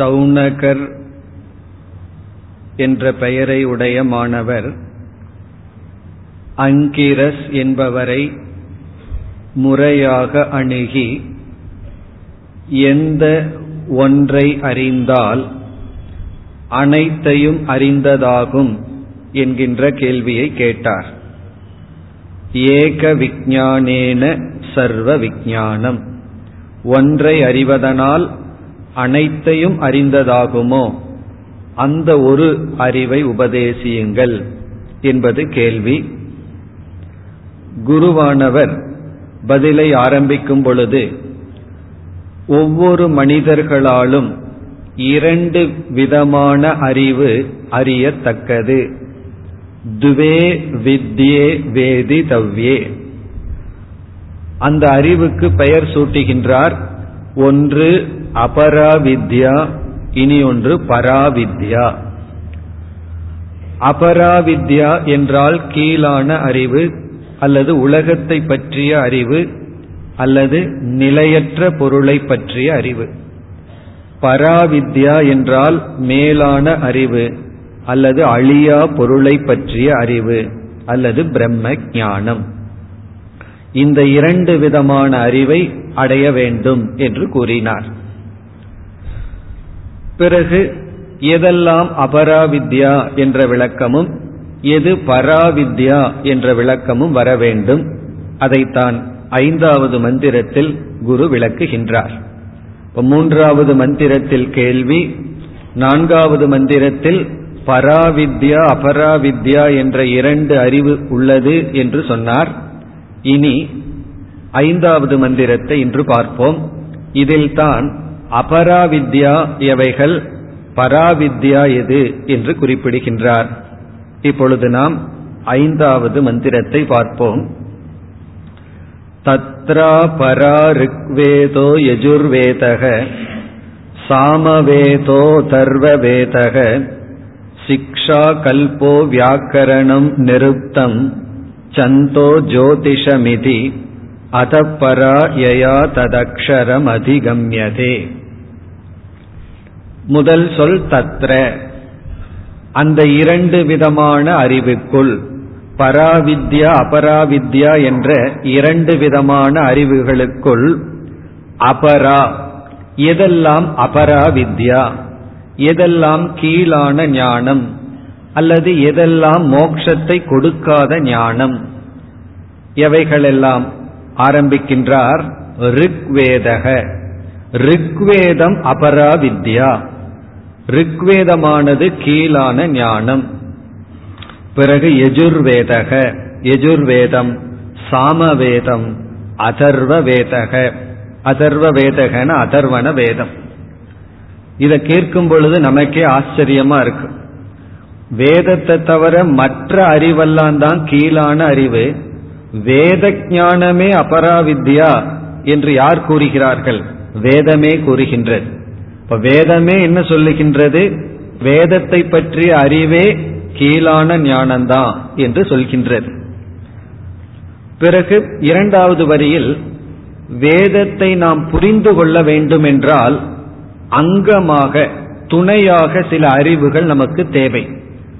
சௌனகர் என்ற பெயரை உடைய மாணவர் அங்கிரஸ் என்பவரை முறையாக அணுகி எந்த ஒன்றை அறிந்தால் அனைத்தையும் அறிந்ததாகும் என்கின்ற கேள்வியை கேட்டார். ஏக விஞ்ஞானேன சர்வ விஞ்ஞானம் ஒன்றை அறிவதனால் அனைத்தையும் அறிந்ததாகுமோ? அந்த ஒரு அறிவை உபதேசியுங்கள் என்பது கேள்வி. குருவானவர் பதிலை ஆரம்பிக்கும் பொழுது ஒவ்வொரு மனிதர்களாலும் இரண்டு விதமான அறிவு அறியத்தக்கது. துவே வித்யே வேதி தவ்யே. அந்த அறிவுக்கு பெயர் சூட்டுகின்றார் ஒன்று அபராவித்யா இனி ஒன்று பராவித்யா. அபராவித்யா என்றால் கீழான அறிவு அல்லது உலகத்தை பற்றிய அறிவு அல்லது நிலையற்ற பொருளை பற்றிய அறிவு. பராவித்யா என்றால் மேலான அறிவு அல்லது அழியா பொருளை பற்றிய அறிவு அல்லது பிரம்ம ஞானம். இந்த இரண்டு விதமான அறிவை அடைய வேண்டும் என்று கூறினார். பிறகு எதெல்லாம் அபராவித்யா என்ற விளக்கமும் எது பராவித்யா என்ற விளக்கமும் வர வேண்டும் அதைத்தான் ஐந்தாவது மந்திரத்தில் குரு விளக்குகின்றார். மூன்றாவது மந்திரத்தில் கேள்வி நான்காவது மந்திரத்தில் பராவித்யா அபராவித்யா என்ற இரண்டு அறிவு உள்ளது என்று சொன்னார். இனி ஐந்தாவது மந்திரத்தை இன்று பார்ப்போம். இதில் தான் அபராவித்யா எவைகள்? பராவித்யா எது என்று குறிப்பிடுகின்றார். இப்பொழுது நாம் ஐந்தாவது மந்திரத்தை பார்ப்போம். தத்ரா பரா ருக்வேதோ யஜுர்வேதக சாமவேதோ தர்வவேதக சிக்ஷா கல்போ வியாக்கரணம் நிருப்தம் சந்தோ ஜோதிஷமிதி அதப்பரா யயா ததக்ஷரம் அதிகம்யதே முதல் சொல் தத்ர. அந்த இரண்டு விதமான அறிவுக்குள் பராவித்யா அபராவித்யா என்ற இரண்டு விதமான அறிவுகளுக்குள் அபரா எதெல்லாம் அபராவித்யா எதெல்லாம் கீழான ஞானம் அல்லது எதெல்லாம் மோக்ஷத்தை கொடுக்காத ஞானம் எவைகளெல்லாம் ஆரம்பிக்கின்றார்? ரிக்வேதக. ரிக்வேதம் அபராவித்யா. ரிக்வேதமானது கீழான ஞானம். பிறகு எஜுர்வேதக எஜுர்வேதம் சாமவேதம் அதர்வ வேதக அதர்வ வேதகன அதர்வன வேதம் இதை கேட்கும் பொழுது நமக்கே ஆச்சரியமா இருக்கு. வேதத்தை தவிர மற்ற அறிவெல்லாம் தான் கீழான அறிவு. வேத ஞானமே அபராவித்யா என்று யார் கூறுகிறார்கள்? வேதமே கூறுகின்றது. இப்ப வேதமே என்ன சொல்லுகின்றது? வேதத்தை பற்றிய அறிவே கீழான ஞானம்தான் என்று சொல்கின்றது. பிறகு இரண்டாவது வரியில் வேதத்தை நாம் புரிந்து கொள்ள வேண்டும் என்றால் அங்கமாக துணையாக சில அறிவுகள் நமக்கு தேவை.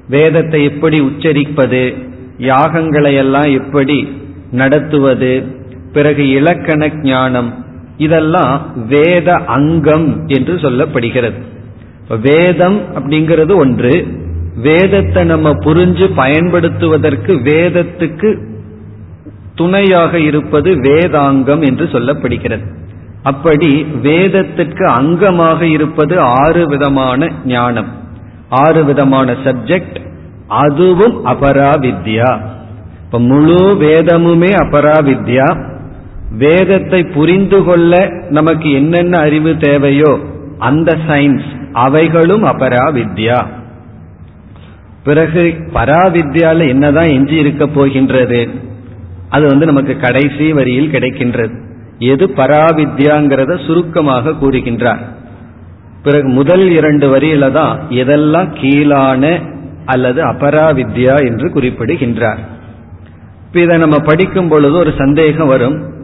வேதத்தை எப்படி உச்சரிப்பது யாகங்களை எல்லாம் எப்படி நடத்துவது பிறகு இலக்கண ஞானம் இதெல்லாம் வேத அங்கம் என்று சொல்லப்படுகிறது. வேதம் அப்படிங்கிறது ஒன்று. வேதத்தை நம்ம புரிஞ்சு பயன்படுத்துவதற்கு வேதத்துக்கு துணையாக இருப்பது வேதாங்கம் என்று சொல்லப்படுகிறது. அப்படி வேதத்திற்கு அங்கமாக இருப்பது ஆறு விதமான ஞானம். ஆறு விதமான சப்ஜெக்ட் அதுவும் அபராவித்யா. இப்ப முழு வேதமுமே அபராவித்யா. வேதத்தை புரிந்து கொள்ள நமக்கு என்னென்ன அறிவு தேவையோ அந்த சயின்ஸ் அவைகளும் அபராவித்யா. பிறகு பராவித்யால என்னதான் எஞ்சி இருக்க போகின்றது? அது வந்து நமக்கு கடைசி வரியில் கிடைக்கின்றது. எது பராவித்யாங்கிறத சுருக்கமாக கூறுகின்றார். பிறகு முதல் இரண்டு வரியில தான் எதெல்லாம் கீழான அல்லது அபராவித்யா என்று குறிப்பிடுகின்றார். இப்ப இதை நம்ம படிக்கும் பொழுது ஒரு சந்தேகம் வரும்.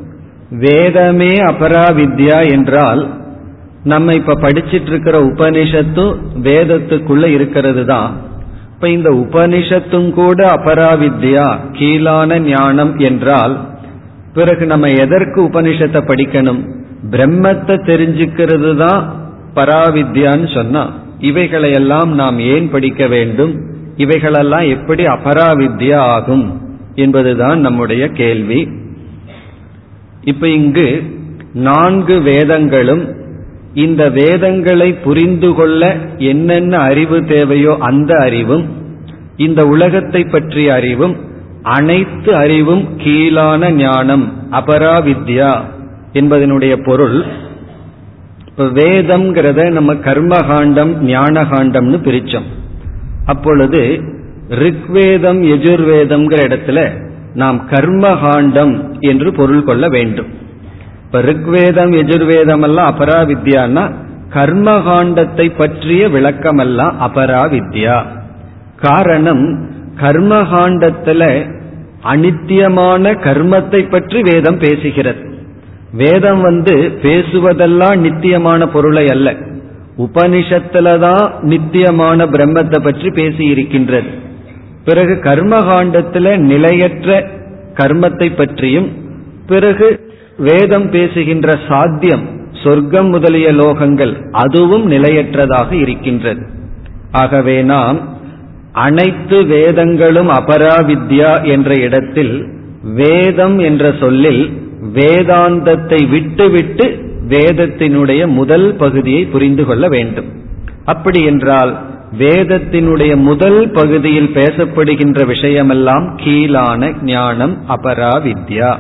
வேதமே அபராவித்யா என்றால் நம்ம இப்ப படிச்சிட்டு இருக்கிற உபனிஷத்தும் வேதத்துக்குள்ள இருக்கிறது தான் இப்ப இந்த உபனிஷத்தும் கூட அபராவித்யா கீழான ஞானம் என்றால் பிறகு நம்ம எதற்கு உபனிஷத்தை படிக்கணும்? பிரம்மத்தை தெரிஞ்சுக்கிறது தான் பராவித்யான்னு சொன்னா இவைகளையெல்லாம் நாம் ஏன் படிக்க வேண்டும்? இவைகளெல்லாம் எப்படி அபராவித்யா ஆகும்? என்பதுதான் நம்முடைய கேள்வி. இப்ப இங்கு நான்கு வேதங்களும் இந்த வேதங்களை புரிந்து கொள்ள என்னென்ன அறிவு தேவையோ அந்த அறிவும் இந்த உலகத்தை பற்றிய அறிவும் அனைத்து அறிவும் கீழான ஞானம் அபராவித்யா என்பதனுடைய பொருள். வேதம்ங்கிறத நம்ம கர்மகாண்டம் ஞானகாண்டம்னு பிரிச்சோம். அப்பொழுது ரிக்வேதம் எஜுர்வேதம்ங்கிற இடத்துல நாம் கர்மகாண்டம் என்று பொருள் கொள்ள வேண்டும். இப்ப ரிக்வேதம் எஜுர்வேதம் எல்லாம் அபராவித்யான்னா கர்மகாண்டத்தை பற்றிய விளக்கம் எல்லாம் அபராவித்யா. காரணம் கர்மகாண்டத்துல அனித்தியமான கர்மத்தை பற்றி வேதம் பேசுகிறது. வேதம் வந்து பேசுவதெல்லாம் நித்தியமான பொருளை அல்ல. உபனிஷத்துலதான் நித்தியமான பிரம்மத்தை பற்றி பேசி இருக்கின்றது பிறகு கர்மகாண்டத்துல நிலையற்ற கர்மத்தை பற்றியும் பிறகு வேதம் பேசுகின்ற சாத்தியம் சொர்க்கம் முதலிய லோகங்கள் அதுவும் நிலையற்றதாக இருக்கின்றது. ஆகவே நாம் அனைத்து வேதங்களும் அபராவித்யா என்ற இடத்தில் வேதம் என்ற சொல்லில் வேதாந்தத்தை விட்டுவிட்டு வேதத்தினுடைய முதல் பகுதியை புரிந்து கொள்ள வேண்டும். அப்படி என்றால் வேதத்தினுடைய முதல் பகுதியில் பேசப்படுகின்ற விஷயமெல்லாம் கீழான ஞானம் அபராவித்யா.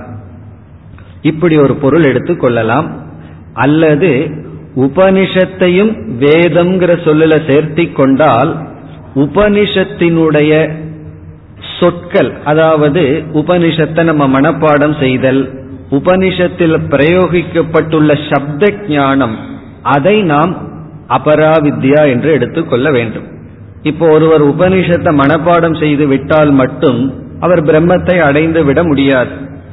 இப்படி ஒரு பொருள் எடுத்துக்கொள்ளலாம் அல்லது உபனிஷத்தையும் வேதம்ங்கிற சொல்லுல சேர்த்தி கொண்டால் உபனிஷத்தினுடைய சொற்கள் அதாவது உபனிஷத்தை நம்ம மனப்பாடம் செய்தல் உபனிஷத்தில் பிரயோகிக்கப்பட்டுள்ள சப்த ஞானம் அதை நாம் அபராவித்யா என்று எடுத்துக்கொள்ள வேண்டும். இப்போ ஒருவர் உபனிஷத்தை மனப்பாடம் செய்து விட்டால் மட்டும் அவர் பிரம்மத்தை அடைந்து விட முடியாது.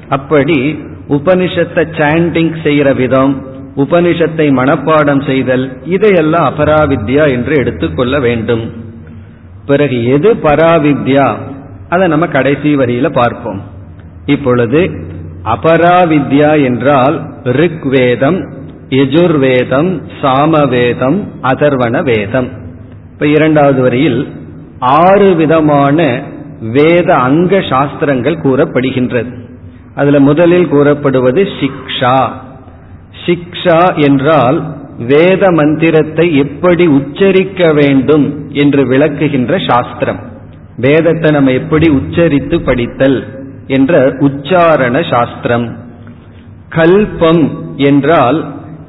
அப்படி உபனிஷத்தை சாண்டிங் செய்கிற விதம் உபனிஷத்தை மனப்பாடம் செய்தல் இதையெல்லாம் அபராவித்யா என்று எடுத்துக்கொள்ள வேண்டும். பிறகு எது பராவித்யா? அதை நம்ம கடைசி வரியில பார்ப்போம். இப்பொழுது அபராவித்யா என்றால் ரிக்வேதம் யஜுர்வேதம் சாமவேதம் அதர்வண வேதம் இப்ப இரண்டாவது வரியில் ஆறு விதமான வேத அங்க சாஸ்திரங்கள் கூறப்படுகின்றது. அதுல முதலில் கூறப்படுவது சிக்ஷா. சிக்ஷா என்றால் வேத மந்திரத்தை எப்படி உச்சரிக்க வேண்டும் என்று விளக்குகின்ற சாஸ்திரம். வேதத்தை நம்ம எப்படி உச்சரித்து படித்தல் என்ற உச்சாரண சாஸ்திரம். கல்பம் என்றால்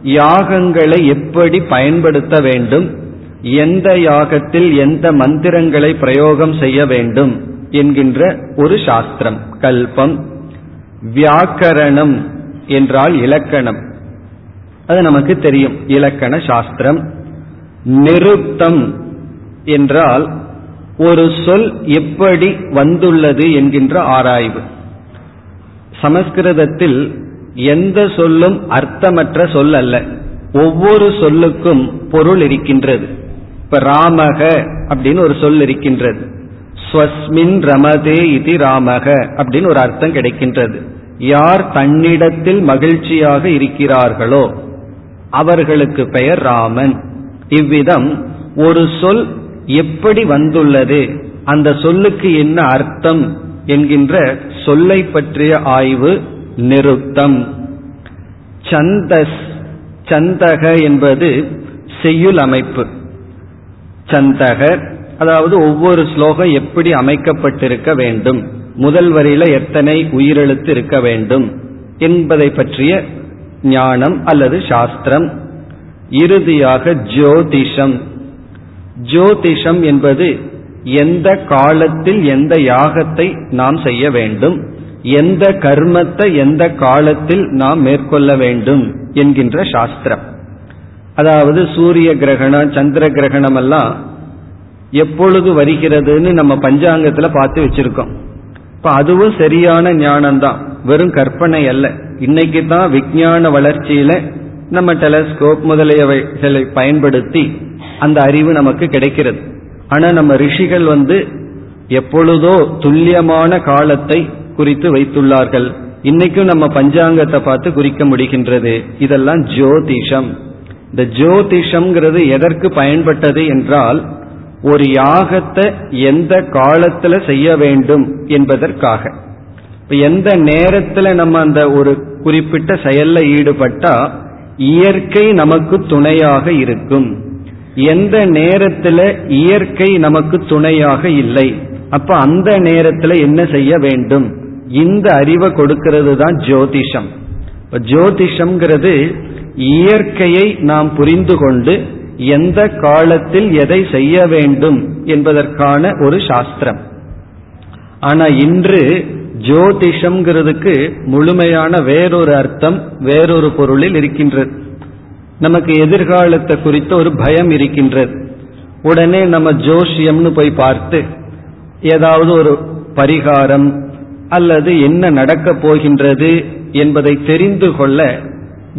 யாகங்களை எப்படி பயன்படுத்த வேண்டும்? எந்த யாகத்தில் எந்த மந்திரங்களை பிரயோகம் செய்ய வேண்டும்? என்கின்ற ஒரு சாஸ்திரம். கல்பம் வியாக்கரணம் என்றால் இலக்கணம். அது நமக்கு தெரியும். இலக்கண சாஸ்திரம். நிருப்தம் என்றால் ஒரு சொல் எப்படி வந்துள்ளது என்கின்ற ஆராய்வு. சமஸ்கிருதத்தில் எந்த சொல்லும் அர்த்தமற்ற சொல் அல்ல. ஒவ்வொரு சொல்லுக்கும் பொருள் இருக்கின்றது. இப்ப ராமக அப்படின்னு ஒரு சொல் இருக்கின்றது. ஸ்வஸ்மின் ரமதே இது ராமக அப்படின்னு ஒரு அர்த்தம் கிடைக்கின்றது. யார் தன்னிடத்தில் மகிழ்ச்சியாக இருக்கிறார்களோ அவர்களுக்கு பெயர் ராமன். இவ்விதம் ஒரு சொல் எப்படி வந்துள்ளது அந்த சொல்லுக்கு என்ன அர்த்தம் என்கின்ற சொல்லை பற்றிய ஆய்வு நிருத்தம் சந்தஸ் சந்தக என்பது செய்யுள் அமைப்பு. சந்தக அதாவது ஒவ்வொரு ஸ்லோகம் எப்படி அமைக்கப்பட்டிருக்க வேண்டும். முதல் வரியில எத்தனை உயிரெழுத்து இருக்க வேண்டும் என்பதை பற்றிய ஞானம் அல்லது சாஸ்திரம். இறுதியாக ஜோதிஷம். ஜோதிஷம் என்பது எந்த காலத்தில் எந்த யாகத்தை நாம் செய்ய வேண்டும். எந்த கர்மத்தை எந்த காலத்தில் நாம் மேற்கொள்ள வேண்டும் என்கின்ற சாஸ்திரம். அதாவது சூரிய கிரகணம் சந்திர கிரகணம் எல்லாம் எப்பொழுது வருகிறதுன்னு நம்ம பஞ்சாங்கத்துல பார்த்து வச்சிருக்கோம். இப்ப அதுவும் சரியான ஞானம் தான் வெறும் கற்பனை அல்ல. இன்னைக்கு தான் விஞ்ஞான வளர்ச்சியில நம்ம டெலஸ்கோப் முதலியவைகளை பயன்படுத்தி அந்த அறிவு நமக்கு கிடைக்கிறது. ஆனா நம்ம ரிஷிகள் வந்து எப்பொழுதோ துல்லியமான காலத்தை குறித்து வைத்துள்ளார்கள். இன்னைக்கும் நம்ம பஞ்சாங்கத்தை பார்த்து குறிக்க முடிகின்றது. இதெல்லாம் ஜோதிஷம். இந்த ஜோதிஷம்ங்கிறது எதற்கு பயன்பட்டது என்றால் ஒரு யாகத்தை எந்த காலத்துல செய்ய வேண்டும் என்பதற்காக. இப்ப எந்த நேரத்துல நம்ம அந்த ஒரு குறிப்பிட்ட செயல்ல ஈடுபட்டா இயற்கை நமக்கு துணையாக இருக்கும். எந்த நேரத்துல இயற்கை நமக்கு துணையாக இல்லை. அப்ப அந்த நேரத்துல என்ன செய்ய வேண்டும்? இந்த அறிவை கொடுக்கிறது தான் ஜோதிஷம் ஜோதிஷம்ங்கிறது இயற்கையை நாம் புரிந்து கொண்டு எந்த காலத்தில் எதை செய்ய வேண்டும் என்பதற்கான ஒரு சாஸ்திரம். ஆனா இன்று ஜோதிஷம்ங்கிறதுக்கு முழுமையான வேறொரு அர்த்தம் வேறொரு பொருளில் இருக்கின்றது. நமக்கு எதிர்காலத்தை குறித்த ஒரு பயம் இருக்கின்றது. உடனே நம்ம ஜோஷியம்னு போய் பார்த்து ஏதாவது ஒரு பரிகாரம் அல்லது என்ன நடக்கப் போகின்றது என்பதை தெரிந்து கொள்ள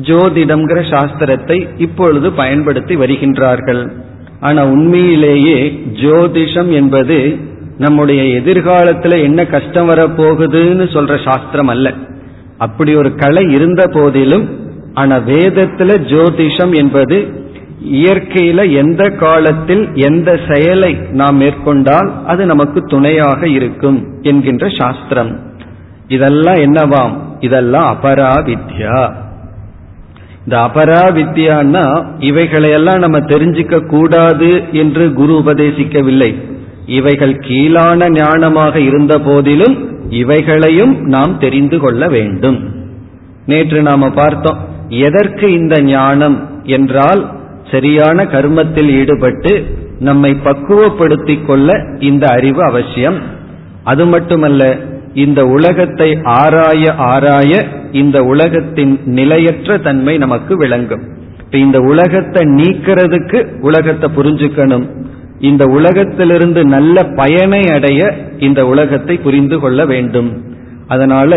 ஜோதிடம்ங்கிற சாஸ்திரத்தை இப்பொழுது பயன்படுத்தி வருகின்றார்கள். ஆனா உண்மையிலேயே ஜோதிஷம் என்பது நம்முடைய எதிர்காலத்துல என்ன கஷ்டம் வரப்போகுதுன்னு சொல்ற சாஸ்திரம் அல்ல. அப்படி ஒரு கலை இருந்த போதிலும் ஆனா வேதத்துல ஜோதிஷம் என்பது இயற்கையில எந்த காலத்தில் எந்த செயலை நாம் மேற்கொண்டால் அது நமக்கு துணையாக இருக்கும் என்கின்ற சாஸ்திரம். இதெல்லாம் என்னவாம்? இதெல்லாம் அபராவித்யா. இந்த அபராவித்யான்னா இவைகளையெல்லாம் நம்ம தெரிஞ்சுக்க கூடாது என்று குரு உபதேசிக்கவில்லை. இவைகள் கீழான ஞானமாக இருந்த போதிலும் இவைகளையும் நாம் தெரிந்து கொள்ள வேண்டும். நேற்று நாம பார்த்தோம் எதற்கு இந்த ஞானம் என்றால் சரியான கர்மத்தில் ஈடுபட்டு நம்மை பக்குவப்படுத்திக் கொள்ள இந்த அறிவு அவசியம். அது மட்டுமல்ல இந்த உலகத்தை ஆராய ஆராய இந்த உலகத்தின் நிலையற்ற தன்மை நமக்கு விளங்கும். இப்ப இந்த உலகத்தை நீக்கிறதுக்கு உலகத்தை புரிஞ்சுக்கணும். இந்த உலகத்திலிருந்து நல்ல பயனை அடைய இந்த உலகத்தை புரிந்து கொள்ள வேண்டும். அதனால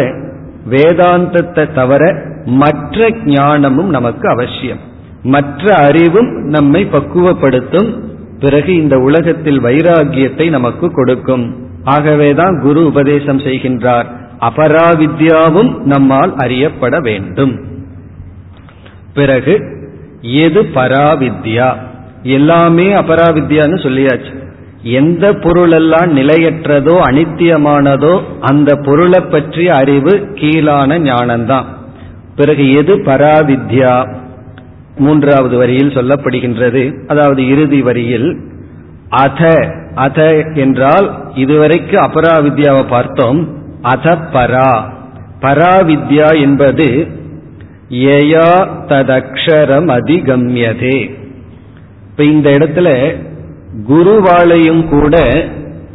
வேதாந்தத்தை தவிர மற்ற ஞானமும் நமக்கு அவசியம். மற்ற அறிவும் நம்மை பக்குவப்படுத்தும். பிறகு இந்த உலகத்தில் வைராகியத்தை நமக்கு கொடுக்கும். ஆகவேதான் குரு உபதேசம் செய்கின்றார். அபராவித்யாவும் நம்மால் அறியப்பட வேண்டும். பிறகு எது பராவித்யா? எல்லாமே அபராவித்யான்னு சொல்லியாச்சு. எந்த பொருளெல்லாம் நிலையற்றதோ அனித்தியமானதோ அந்த பொருளை பற்றிய அறிவு கீழான ஞானம்தான். பிறகு எது பராவித்யா? மூன்றாவது வரியில் சொல்லப்படுகின்றது. அதாவது இறுதி வரியில் அத அத என்றால் இதுவரைக்கு அபராவித்யாவை பார்த்தோம். அத பரா. பராவித்யா என்பது ஏயா ததக்ஷரம் அதிகம்யதே இப்ப இந்த இடத்துல குருவாளையும் கூட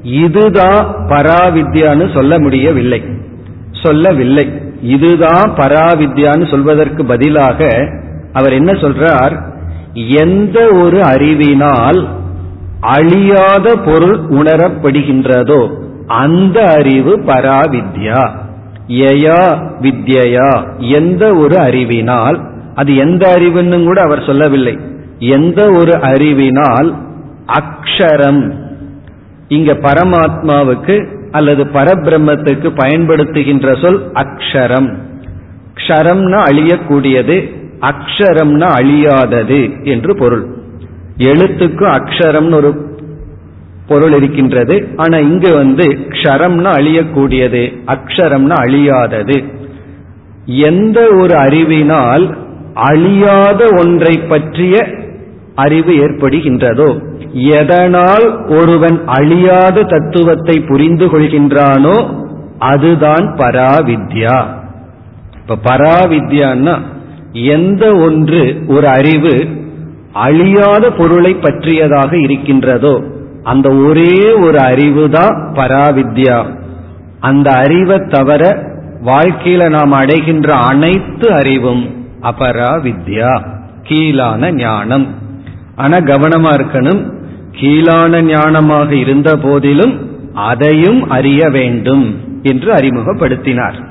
இதுதான் பராவித்யான்னு சொல்ல முடியவில்லை. சொல்லவில்லை. இதுதான் பராவித்யான்னு சொல்வதற்கு பதிலாக அவர் என்ன சொல்றார்? எந்த ஒரு அறிவினால் அழியாத பொருள் உணரப்படுகின்றதோ அந்த அறிவு பராவித்யா. யயா வித்யா எந்த ஒரு அறிவினால் அது எந்த அறிவுன்னு கூட அவர் சொல்லவில்லை. எந்த ஒரு அறிவினால் அக்ஷரம் இங்க பரமாத்மாவுக்கு அல்லது பரபிரம்மத்துக்கு பயன்படுத்துகின்ற சொல் அக்ஷரம். க்ஷரம்னா அழியக்கூடியது அக்ஷரம்னா அழியாதது என்று பொருள். எழுத்துக்கு அக்ஷரம்னு ஒரு பொருள் இருக்கின்றது. ஆனா இங்கு வந்து க்ஷரம்னா அழியக்கூடியது அக்ஷரம்னா அழியாதது. எந்த ஒரு அறிவினால் அழியாத ஒன்றை பற்றிய அறிவு ஏற்படுகின்றதோ எதனால் ஒருவன் அழியாத தத்துவத்தை புரிந்து கொள்கின்றானோ அதுதான் பராவித்யா. இப்ப பராவித்யான்னா எந்த ஒன்று ஒரு அறிவு அழியாத பொருளை பற்றியதாக இருக்கின்றதோ அந்த ஒரே ஒரு அறிவு தான் பராவித்யா. அந்த அறிவை தவிர வாழ்க்கையில நாம் அடைகின்ற அனைத்து அறிவும் அபராவித்யா கீழான ஞானம். ஆனா கவனமா இருக்கணும். கீழான ஞானமாக இருந்த போதிலும் அதையும் அறிய வேண்டும் என்று அறிமுகப்படுத்தினார்.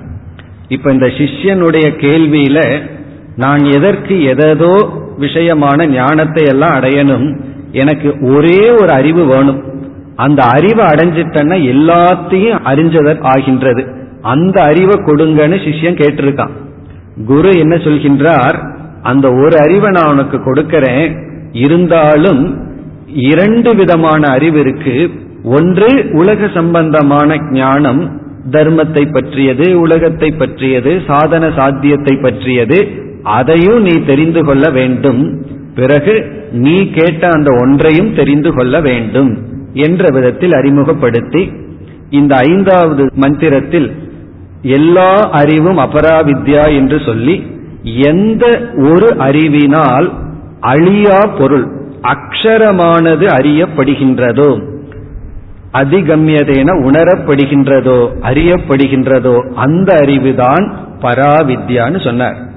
இப்ப இந்த சிஷ்யனுடைய கேள்வியில நான் எதற்கு எதோ விஷயமான ஞானத்தை எல்லாம் அடையணும்? எனக்கு ஒரே ஒரு அறிவு வேணும். அந்த அறிவை அடைஞ்சிட்டேன்னா எல்லாத்தையும் அறிஞ்சதர் ஆகின்றது. அந்த அறிவை கொடுங்கன்னு சிஷ்யன் கேட்டிருக்கான். குரு என்ன சொல்கின்றார்? அந்த ஒரு அறிவை நான் உனக்கு கொடுக்கறேன். இருந்தாலும் இரண்டு விதமான அறிவு இருக்கு. ஒன்று உலக சம்பந்தமான ஞானம் தர்மத்தை பற்றியது உலகத்தை பற்றியது சாதன சாத்தியத்தை பற்றியது அதையும் நீ தெரிந்து கொள்ள வேண்டும். பிறகு நீ கேட்ட அந்த ஒன்றையும் தெரிந்து கொள்ள வேண்டும் என்ற விதத்தில் அறிமுகப்படுத்தி இந்த ஐந்தாவது மந்திரத்தில் எல்லா அறிவும் அபராவித்யா என்று சொல்லி எந்த ஒரு அறிவினால் அழியா பொருள் அக்ஷரமானது அறியப்படுகின்றதோ அதிகம்யதேன உணரப்படுகின்றதோ அறியப்படுகின்றதோ அந்த அறிவுதான் பராவித்யான்னு சொன்னார்.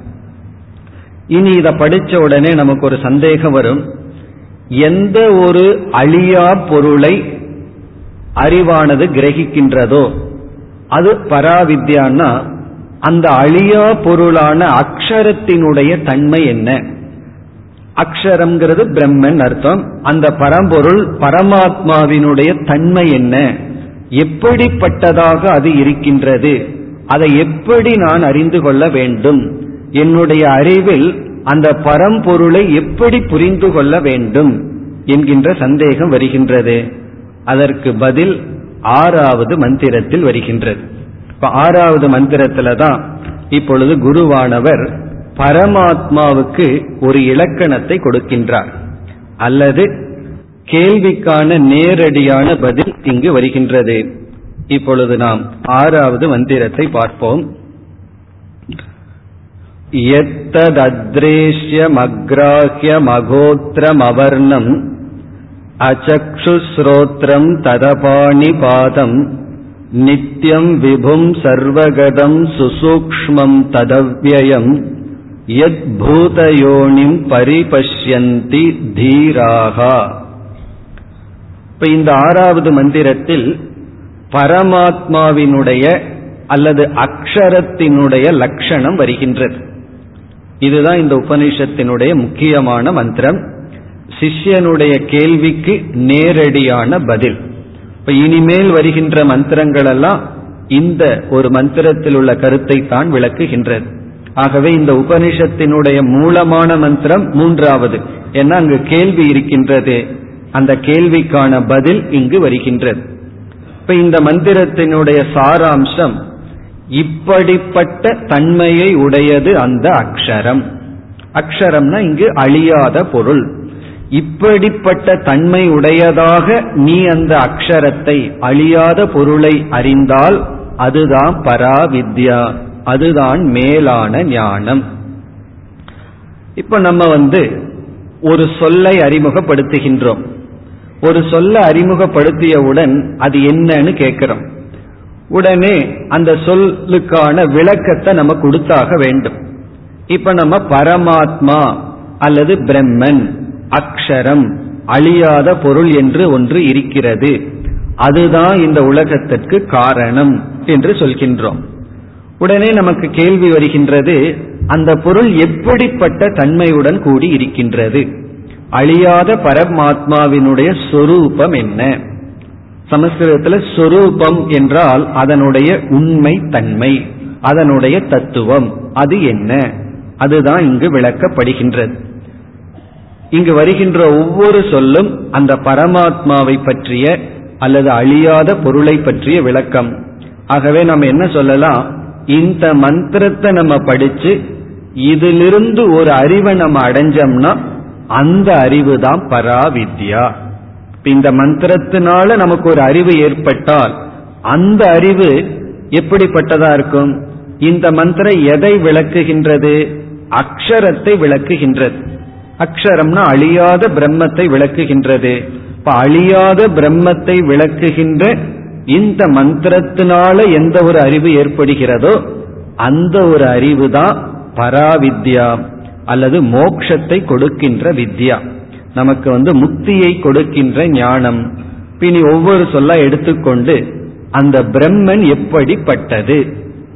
இனி இதை படிச்ச உடனே நமக்கு ஒரு சந்தேகம் வரும். எந்த ஒரு அழியா பொருளை அறிவானது கிரகிக்கின்றதோ அது பராவித்யான்னா அந்த அழியா பொருளான அக்ஷரத்தினுடைய தன்மை என்ன? அக்ஷரம்ங்கிறது பிரம்மன் அர்த்தம். அந்த பரம்பொருள் பரமாத்மாவினுடைய தன்மை என்ன? எப்படிப்பட்டதாக அது இருக்கின்றது? அதை எப்படி நான் அறிந்து கொள்ள வேண்டும்? என்னுடைய அறிவில் அந்த பரம்பொருளை எப்படி புரிந்து கொள்ள வேண்டும் என்கின்ற சந்தேகம் வருகின்றது. அதற்கு பதில் ஆறாவது மந்திரத்தில் வருகின்றது. இப்ப ஆறாவது மந்திரத்துல தான் இப்பொழுது குருவானவர் பரமாத்மாவுக்கு ஒரு இலக்கணத்தை கொடுக்கின்றார். அல்லது கேள்விக்கான நேரடியான பதில் இங்கு வருகின்றது. இப்பொழுது நாம் ஆறாவது மந்திரத்தை பார்ப்போம். எத்ததத்ரேஷ்யமக்ராஹ்யமகோத்திரமவர்ணம் அச்சக்ஷுஸ்ரோத்ரம் ததபாணி பாதம் நித்யம் விபும் சர்வகதம் சுசூக்மம் ததவ்யயம் யத் பூதயோனிம் பரிபஷ்யந்தி தீராகா இப்ப இந்த ஆறாவது மந்திரத்தில் பரமாத்மாவினுடைய அல்லது அக்ஷரத்தினுடைய லட்சணம் வருகின்றது. இதுதான் இந்த உபனிஷத்தினுடைய முக்கியமான மந்திரம். சிஷ்யனுடைய கேள்விக்கு நேரடியான பதில். இப்ப இனிமேல் வருகின்ற மந்திரங்கள் எல்லாம் இந்த ஒரு மந்திரத்தில் உள்ள கருத்தை தான் விளக்குகின்றது. ஆகவே இந்த உபனிஷத்தினுடைய மூலமான மந்திரம் மூன்றாவது. ஏன்னா அங்கு கேள்வி இருக்கின்றது. அந்த கேள்விக்கான பதில் இங்கு வருகின்றது. இப்ப இந்த மந்திரத்தினுடைய சாராம்சம் இப்படிப்பட்ட தன்மையை உடையது அந்த அக்ஷரம். அக்ஷரம்னா இங்கு அழியாத பொருள். இப்படிப்பட்ட தன்மை உடையதாக நீ அந்த அக்ஷரத்தை அழியாத பொருளை அறிந்தால் அதுதான் பராவித்யா அதுதான் மேலான ஞானம். இப்ப நம்ம வந்து ஒரு சொல்லை அறிமுகப்படுத்துகின்றோம். ஒரு சொல்ல அறிமுகப்படுத்தியவுடன் அது என்னன்னு கேட்கிறோம். உடனே அந்த சொல்லுக்கான விளக்கத்தை நம்ம கொடுத்தாக வேண்டும். இப்ப நம்ம பரமாத்மா அல்லது பிரம்மன் அக்ஷரம் அழியாத பொருள் என்று ஒன்று இருக்கிறது. அதுதான் இந்த உலகத்திற்கு காரணம் என்று சொல்கின்றோம். உடனே நமக்கு கேள்வி வருகின்றது அந்த பொருள் எப்படிப்பட்ட தன்மையுடன் கூடி இருக்கின்றது? அழியாத பரமாத்மாவினுடைய சொரூபம் என்ன? சமஸ்கிருதத்தில் சொரூபம் என்றால் அதனுடைய உண்மை தன்மை அதனுடைய தத்துவம். அது என்ன? அதுதான் இங்கு விளக்கப்படுகின்றது. இங்கு வருகின்ற ஒவ்வொரு சொல்லும் அந்த பரமாத்மாவை பற்றிய அல்லது அழியாத பொருளை பற்றிய விளக்கம். ஆகவே நம்ம என்ன சொல்லலாம்? இந்த மந்திரத்தை நம்ம படிச்சு இதிலிருந்து ஒரு அறிவை நம்ம அடைஞ்சோம்னா அந்த அறிவு தான் பராவித்யா. இந்த மந்திரத்தினால நமக்கு ஒரு அறிவு ஏற்பட்டால் அந்த அறிவு எப்படிப்பட்டதா இருக்கும்? இந்த மந்திரம் எதை விளக்குகின்றது? அக்ஷரத்தை விளக்குகின்றது. அக்ஷரம்னா அழியாத பிரம்மத்தை விளக்குகின்றது. இப்ப அழியாத பிரம்மத்தை விளக்குகின்ற இந்த மந்திரத்தினால எந்த ஒரு அறிவு ஏற்படுகிறதோ அந்த ஒரு அறிவு தான் பராவித்யா அல்லது மோக்ஷத்தை கொடுக்கின்ற வித்யா. நமக்கு வந்து முக்தியை கொடுக்கின்ற ஞானம். பினி ஒவ்வொரு சொல்ல எடுத்துக்கொண்டு அந்த பிரம்மன் எப்படிப்பட்டது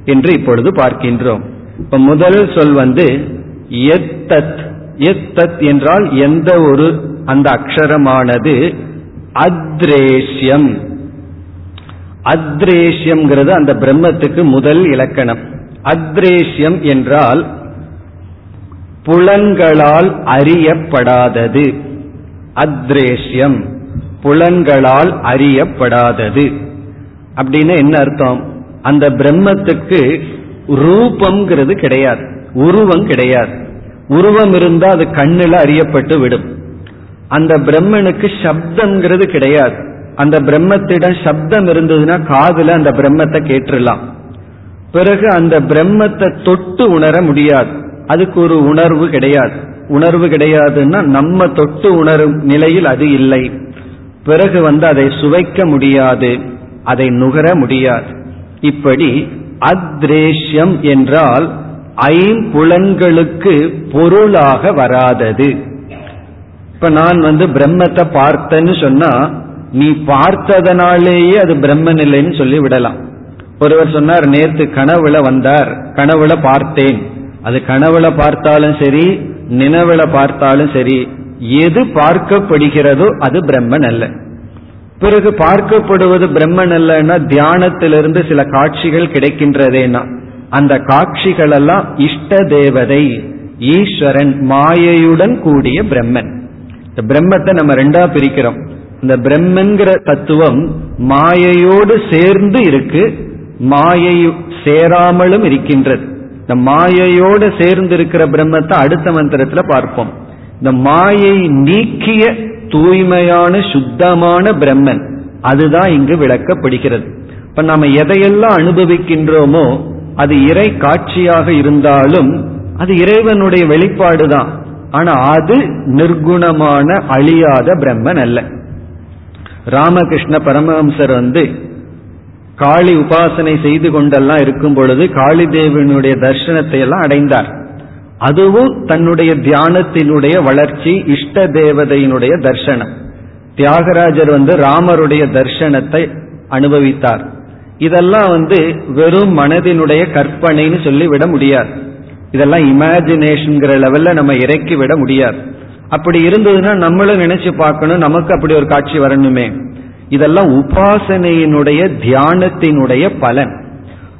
என்று இப்பொழுது பார்க்கின்றோம். இப்ப முதல் சொல் வந்து எத்தத். எத்தத் என்றால் எந்த ஒரு அந்த அக்ஷரமானது அத்ரேஷ்யம். அத்ரேஷ்யம்ங்கிறது அந்த பிரம்மத்துக்கு முதல் இலக்கணம். அத்ரேஷ்யம் என்றால் புலன்களால் அறியப்படாதது. அத்ரேஷ்யம். புலன்களால் அறியப்படாதது. அப்படின்னு என்ன அர்த்தம்? அந்த பிரம்மத்துக்கு ரூபம்ங்கிறது கிடையாது. உருவம் கிடையாது. உருவம் இருந்தா அது கண்ணில் அறியப்பட்டு விடும். அந்த பிரம்மனுக்கு சப்தம்ங்கிறது கிடையாது. அந்த பிரம்மத்திடம் சப்தம் இருந்ததுன்னா காதுல அந்த பிரம்மத்தை கேட்டுடலாம் பிறகு அந்த பிரம்மத்தை தொட்டு உணர முடியாது. அதுக்கு ஒரு உணர்வு கிடையாது. உணர்வு கிடையாதுன்னா நம்ம தொட்டு உணரும் நிலையில் அது இல்லை. பிறகு வந்து அதை சுவைக்க முடியாது அதை நுகர முடியாது. இப்படி அத்ரேஷ்யம் என்றால் ஐம்புலன்களுக்கு பொருளாக வராதது. இப்ப நான் வந்து பிரம்மத்தை பார்த்தேன்னு சொன்னா நீ பார்த்ததனாலேயே அது பிரம்மன் இல்லைன்னு சொல்லி விடலாம் ஒருவர் சொன்னார் நேத்து கனவுல வந்தார் கனவுல பார்த்தேன். அது கனவுல பார்த்தாலும் சரி நினைவுல பார்த்தாலும் சரி எது பார்க்கப்படுகிறதோ அது பிரம்மன் அல்ல. பிறகு பார்க்கப்படுவது பிரம்மன் அல்லன்னா தியானத்திலிருந்து சில காட்சிகள் கிடைக்கின்றதேனா அந்த காட்சிகள் எல்லாம் இஷ்ட தேவதை ஈஸ்வரன் மாயையுடன் கூடிய பிரம்மன். இந்த பிரம்மத்தை நம்ம ரெண்டா பிரிக்கிறோம். இந்த பிரம்மன்கிற தத்துவம் மாயையோடு சேர்ந்து இருக்கு மாயை சேராமலும் இருக்கின்றது. இந்த மாயையோடு சேர்ந்து இருக்கிற பிரம்மத்தை அடுத்த மந்திரத்துல பார்ப்போம். இந்த மாயை நீக்கிய தூய்மையான சுத்தமான பிரம்மன். அதுதான் இங்கு விளக்கப்படுகிறது. இப்ப நாம எதையெல்லாம் அனுபவிக்கின்றோமோ அது இறை காட்சியாக இருந்தாலும் அது இறைவனுடைய வெளிப்பாடு தான் ஆனா அது நிர்குணமான அழியாத பிரம்மன் அல்ல. ராமகிருஷ்ண பரமஹம்சர் வந்து காளி உபாசனை செய்து கொண்டெல்லாம் இருக்கும் பொழுது காளி தேவனுடைய தர்சனத்தை எல்லாம் அடைந்தார். அதுவும் தன்னுடைய தியானத்தினுடைய வளர்ச்சி இஷ்ட தேவதையினுடைய தர்சனம் தியாகராஜர் வந்து ராமருடைய தர்சனத்தை அனுபவித்தார். இதெல்லாம் வந்து வெறும் மனதினுடைய கற்பனைன்னு சொல்லி விட முடியாது. இதெல்லாம் இமேஜினேஷன்கிற லெவல்ல நம்ம இறக்கி விட முடியாது. அப்படி இருந்ததுன்னா நம்மளும் நினைச்சு பார்க்கணும் நமக்கு அப்படி ஒரு காட்சி வரணுமே. இதெல்லாம் உபாசனையினுடைய தியானத்தினுடைய பலன்.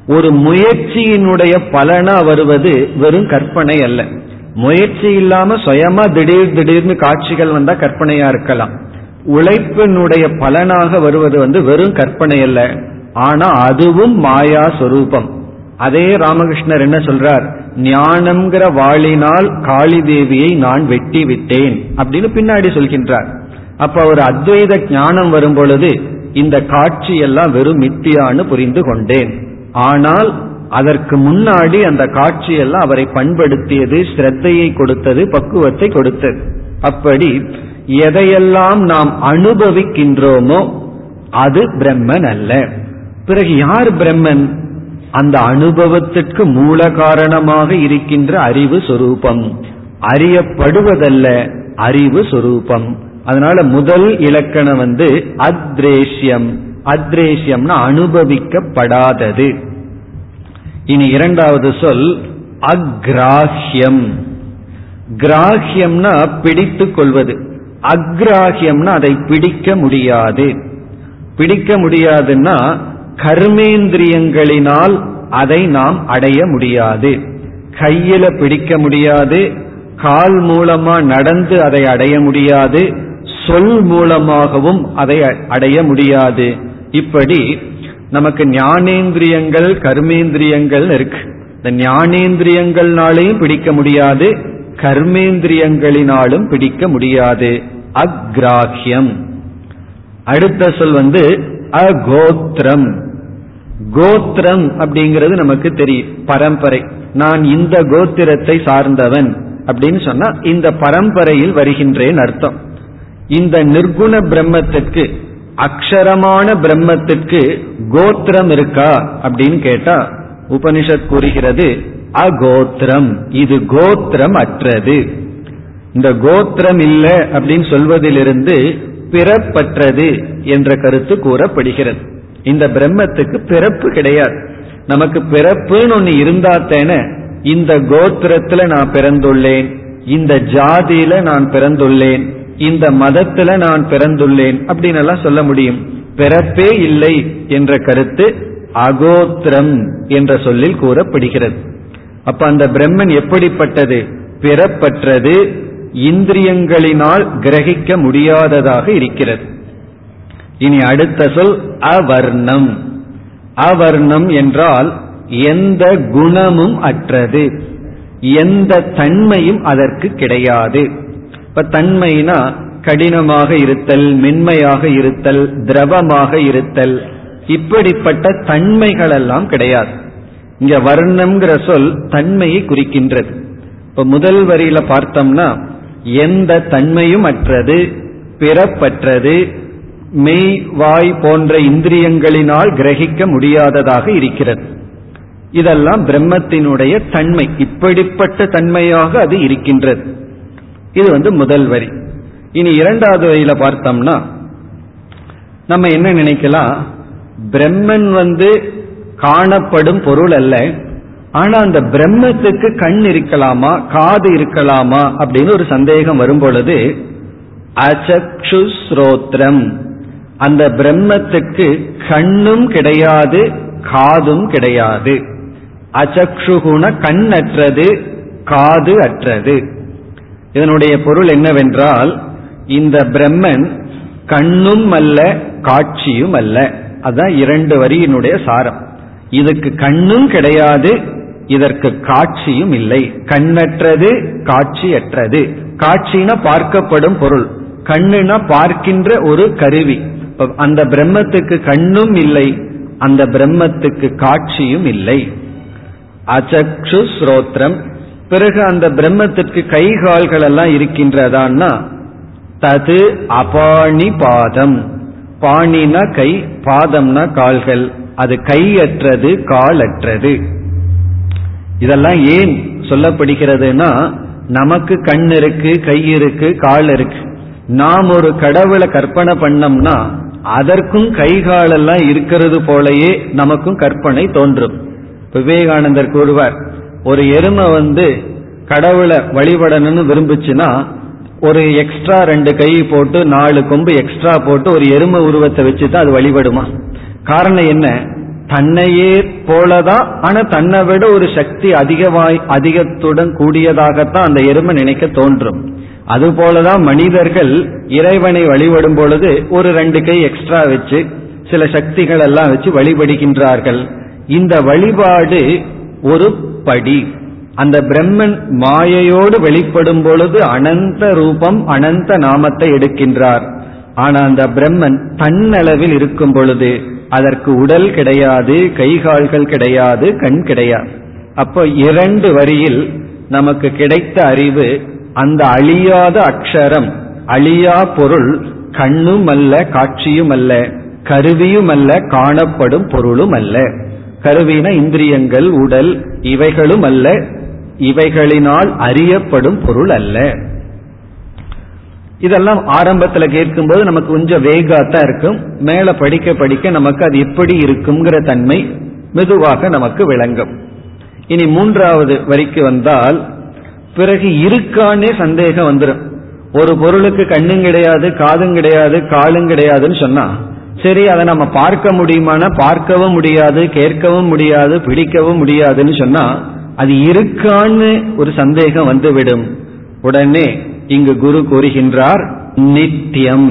ஒரு முயற்சியினுடைய பலனா வருவது வெறும் கற்பனை அல்ல. முயற்சி இல்லாம சுயமா திடீர் திடீர்னு காட்சிகள் வந்தா கற்பனையா இருக்கலாம். உழைப்பினுடைய பலனாக வருவது வந்து வெறும் கற்பனை அல்ல. ஆனா அதுவும் மாயா சொரூபம். அதே ராமகிருஷ்ணர் என்ன சொல்றார்? ஞானம்ங்கிற வாளினால் காளி தேவியை நான் வெட்டி விட்டேன் அப்படின்னு பின்னாடி சொல்கின்றார். அப்ப ஒரு அத்வைத ஞானம் வரும் பொழுது இந்த காட்சி எல்லாம் வெறும் மித்தியான்னு புரிந்து கொண்டேன். ஆனால் அதற்கு முன்னாடி அந்த காட்சியெல்லாம் அவரை பண்படுத்தியது ஸ்ரத்தையை கொடுத்தது பக்குவத்தை கொடுத்தது. அப்படி எதையெல்லாம் நாம் அனுபவிக்கின்றோமோ அது பிரம்மன் அல்ல. பிறகு யார் பிரம்மன்? அந்த அனுபவத்திற்கு மூல காரணமாக இருக்கின்ற அறிவு சொரூபம். அறியப்படுவதல்ல அறிவு சொரூபம். அதனால முதல் இலக்கணம் வந்து அத்ரேஷ்யம். அத்ரேஷ்யம்னா அனுபவிக்கப்படாதது. இனி இரண்டாவது சொல் அக்ராஹ்யம். கிராஹ்யம்னா பிடித்து கொள்வது. அக்ராஹ்யம்னா அதை பிடிக்க முடியாது. பிடிக்க முடியாதுன்னா கர்மேந்திரியங்களினால் அதை நாம் அடைய முடியாது. கையில பிடிக்க முடியாது. கால் மூலமா நடந்து அதை அடைய முடியாது. சொல் மூலமாகவும் அதை அடைய முடியாது. இப்படி நமக்கு ஞானேந்திரியங்கள் கர்மேந்திரியங்கள் இருக்கு. இந்த ஞானேந்திரியங்கள்னாலையும் பிடிக்க முடியாது கர்மேந்திரியங்களினாலும் பிடிக்க முடியாது. அக்ராஹியம். அடுத்த சொல் வந்து அகோத்திரம். கோத்திரம் அப்படிங்கிறது நமக்கு தெரியும் பரம்பரை. நான் இந்த கோத்திரத்தை சார்ந்தவன் அப்படின்னு சொன்னா இந்த பரம்பரையில் வருகின்றேன் அர்த்தம். இந்த நிர்குண பிரம்மத்திற்கு அக்ஷரமான பிரம்மத்திற்கு கோத்திரம் இருக்கா அப்படின்னு கேட்டா உபனிஷத் கூறுகிறது அகோத்திரம். இது கோத்திரம் அற்றது. இந்த கோத்திரம் இல்லை அப்படின்னு சொல்வதிலிருந்து பிறப்பற்றது என்ற கருத்து கூறப்படுகிறது. இந்த பிரம்மத்துக்கு பிறப்பு கிடையாது. நமக்கு பிறப்புன்னு ஒண்ணு இருந்தாத்தேன இந்த கோத்திரத்துல நான் பிறந்துள்ளேன் இந்த ஜாதியில நான் பிறந்துள்ளேன் இந்த மதத்துல நான் பிறந்துள்ளேன் அப்படின்னு எல்லாம் சொல்ல முடியும். பிறப்பே இல்லை என்ற கருத்து அகோத்திரம் என்ற சொல்லில் கூறப்படுகிறது. அப்ப அந்த பிரம்மன் எப்படிப்பட்டது? பிறப்பற்றது இந்திரியங்களினால் கிரகிக்க முடியாததாக இருக்கிறது. இனி அடுத்த சொல் அவர்ணம். அவர்ணம் என்றால் எந்த குணமும் அற்றது. எந்த தன்மையும் அதற்கு கிடையாது. இப்ப தன்மைனா கடினமாக இருத்தல் மென்மையாக இருத்தல் திரவமாக இருத்தல். இப்படிப்பட்ட தன்மைகள் எல்லாம் கிடையாது. இங்க வர்ணம்ங்கிற சொல் தன்மையை குறிக்கின்றது. இப்ப முதல் வரியில பார்த்தோம்னா எந்த தன்மையும் அற்றது பிறப்பற்றது மெய் வாய் போன்ற இந்திரியங்களினால் கிரகிக்க முடியாததாக இருக்கிறது. இதெல்லாம் பிரம்மத்தினுடைய தன்மை. இப்படிப்பட்ட தன்மையாக அது இருக்கின்றது. இது வந்து முதல் வரி. இனி இரண்டாவது வரியில பார்த்தோம்னா நம்ம என்ன நினைக்கலாம்? பிரம்மன் வந்து காணப்படும் பொருள் அல்ல. ஆனா அந்த பிரம்மத்துக்கு கண் இருக்கலாமா காது இருக்கலாமா அப்படின்னு ஒரு சந்தேகம் வரும் பொழுது அச்சக்ஷு ஸ்ரோத்ரம். அந்த பிரம்மத்துக்கு கண்ணும் கிடையாது காதும் கிடையாது. அச்சக்ஷுகுண கண் அற்றது காது அற்றது. இதனுடைய பொருள் என்னவென்றால் இந்த பிரம்மன் கண்ணும் அல்ல காட்சியும் அல்ல. அதுதான் இரண்டு வரியினுடைய சாரம். இதுக்கு கண்ணும் கிடையாது இதற்கு காட்சியும் இல்லை. கண்ணற்றது காட்சியற்றது. காட்சினா பார்க்கப்படும் பொருள். கண்ணுனா பார்க்கின்ற ஒரு கருவி. அந்த பிரம்மத்துக்கு கண்ணும் இல்லை அந்த பிரம்மத்துக்கு காட்சியும் இல்லை. அச்சக்ஷு ஸ்ரோத்ரம். பிறகு அந்த பிரம்மத்திற்கு கை கால்கள் எல்லாம் இருக்கின்றதான்னா தது அபாணி பாதம். பாணினா கை பாதம்னா கால்கள். அது கையற்றது காலற்றது. இதெல்லாம் ஏன் சொல்லப்படுகிறதுனா நமக்கு கண் இருக்கு கை இருக்கு கால் இருக்கு. நாம் ஒரு கடவுளை கற்பனை பண்ணோம்னா அதற்கும் கை காலெல்லாம் இருக்கிறது போலயே நமக்கும் கற்பனை தோன்றும். விவேகானந்தர் கூறுவார் ஒரு எருமை வந்து கடவுளை வழிபடணும்னு விரும்புச்சுன்னா ஒரு எக்ஸ்ட்ரா ரெண்டு கை போட்டு நாலு கொம்பு எக்ஸ்ட்ரா போட்டு ஒரு எருமை உருவத்தை வச்சு தான் அது வழிபடுமா? காரணம் என்ன? தன்னையே போலதான் ஆனா தன்னை விட ஒரு சக்தி அதிகமாய் அதிகத்துடன் கூடியதாகத்தான் அந்த எருமை நினைக்க தோன்றும். அதுபோலதான் மனிதர்கள் இறைவனை வழிபடும் பொழுது ஒரு ரெண்டு கை எக்ஸ்ட்ரா வச்சு சில சக்திகள் எல்லாம் வச்சு வழிபடுகின்றார்கள். இந்த வழிபாடு ஒரு எப்படி அந்த பிரம்மன் மாயையோடு வெளிப்படும் பொழுது அனந்த ரூபம் அனந்த நாமத்தை எடுக்கின்றார். ஆனா அந்த பிரம்மன் தன்னளவில் இருக்கும் பொழுது அதற்கு உடல் கிடையாது கைகால்கள் கிடையாது கண் கிடையாது. அப்போ இரண்டு வரியில் நமக்கு கிடைத்த அறிவு அந்த அழியாத அக்ஷரம் அழியா பொருள் கண்ணும் அல்ல காட்சியும் அல்ல கருவியும் அல்ல காணப்படும் பொருளும் அல்ல கருவின இந்திரியங்கள் உடல் இவைகளும் அல்ல. இவைகளினால் அறியப்படும் பொருள் அல்ல. இதெல்லாம் ஆரம்பத்துல கேட்கும்போது நமக்கு கொஞ்சம் வேகாத்தான் இருக்கும். மேல படிக்க படிக்க நமக்கு அது எப்படி இருக்குங்கிற தன்மை மெதுவாக நமக்கு விளங்கும். இனி மூன்றாவது வரிக்கு வந்தால் பிறகு இருக்கானே சந்தேகம் வந்துடும் ஒரு பொருளுக்கு கண்ணும் கிடையாது காதும் கிடையாது காலும் கிடையாதுன்னு சொன்னா சரி அதை நம்ம பார்க்க முடியுமானா பார்க்கவும் முடியாது கேட்கவும் முடியாது பிடிக்கவும் முடியாதுன்னு சொன்னா அது இருக்கான்னு ஒரு சந்தேகம் வந்துவிடும். உடனே இங்கு குரு கூறுகின்றார் நித்தியம்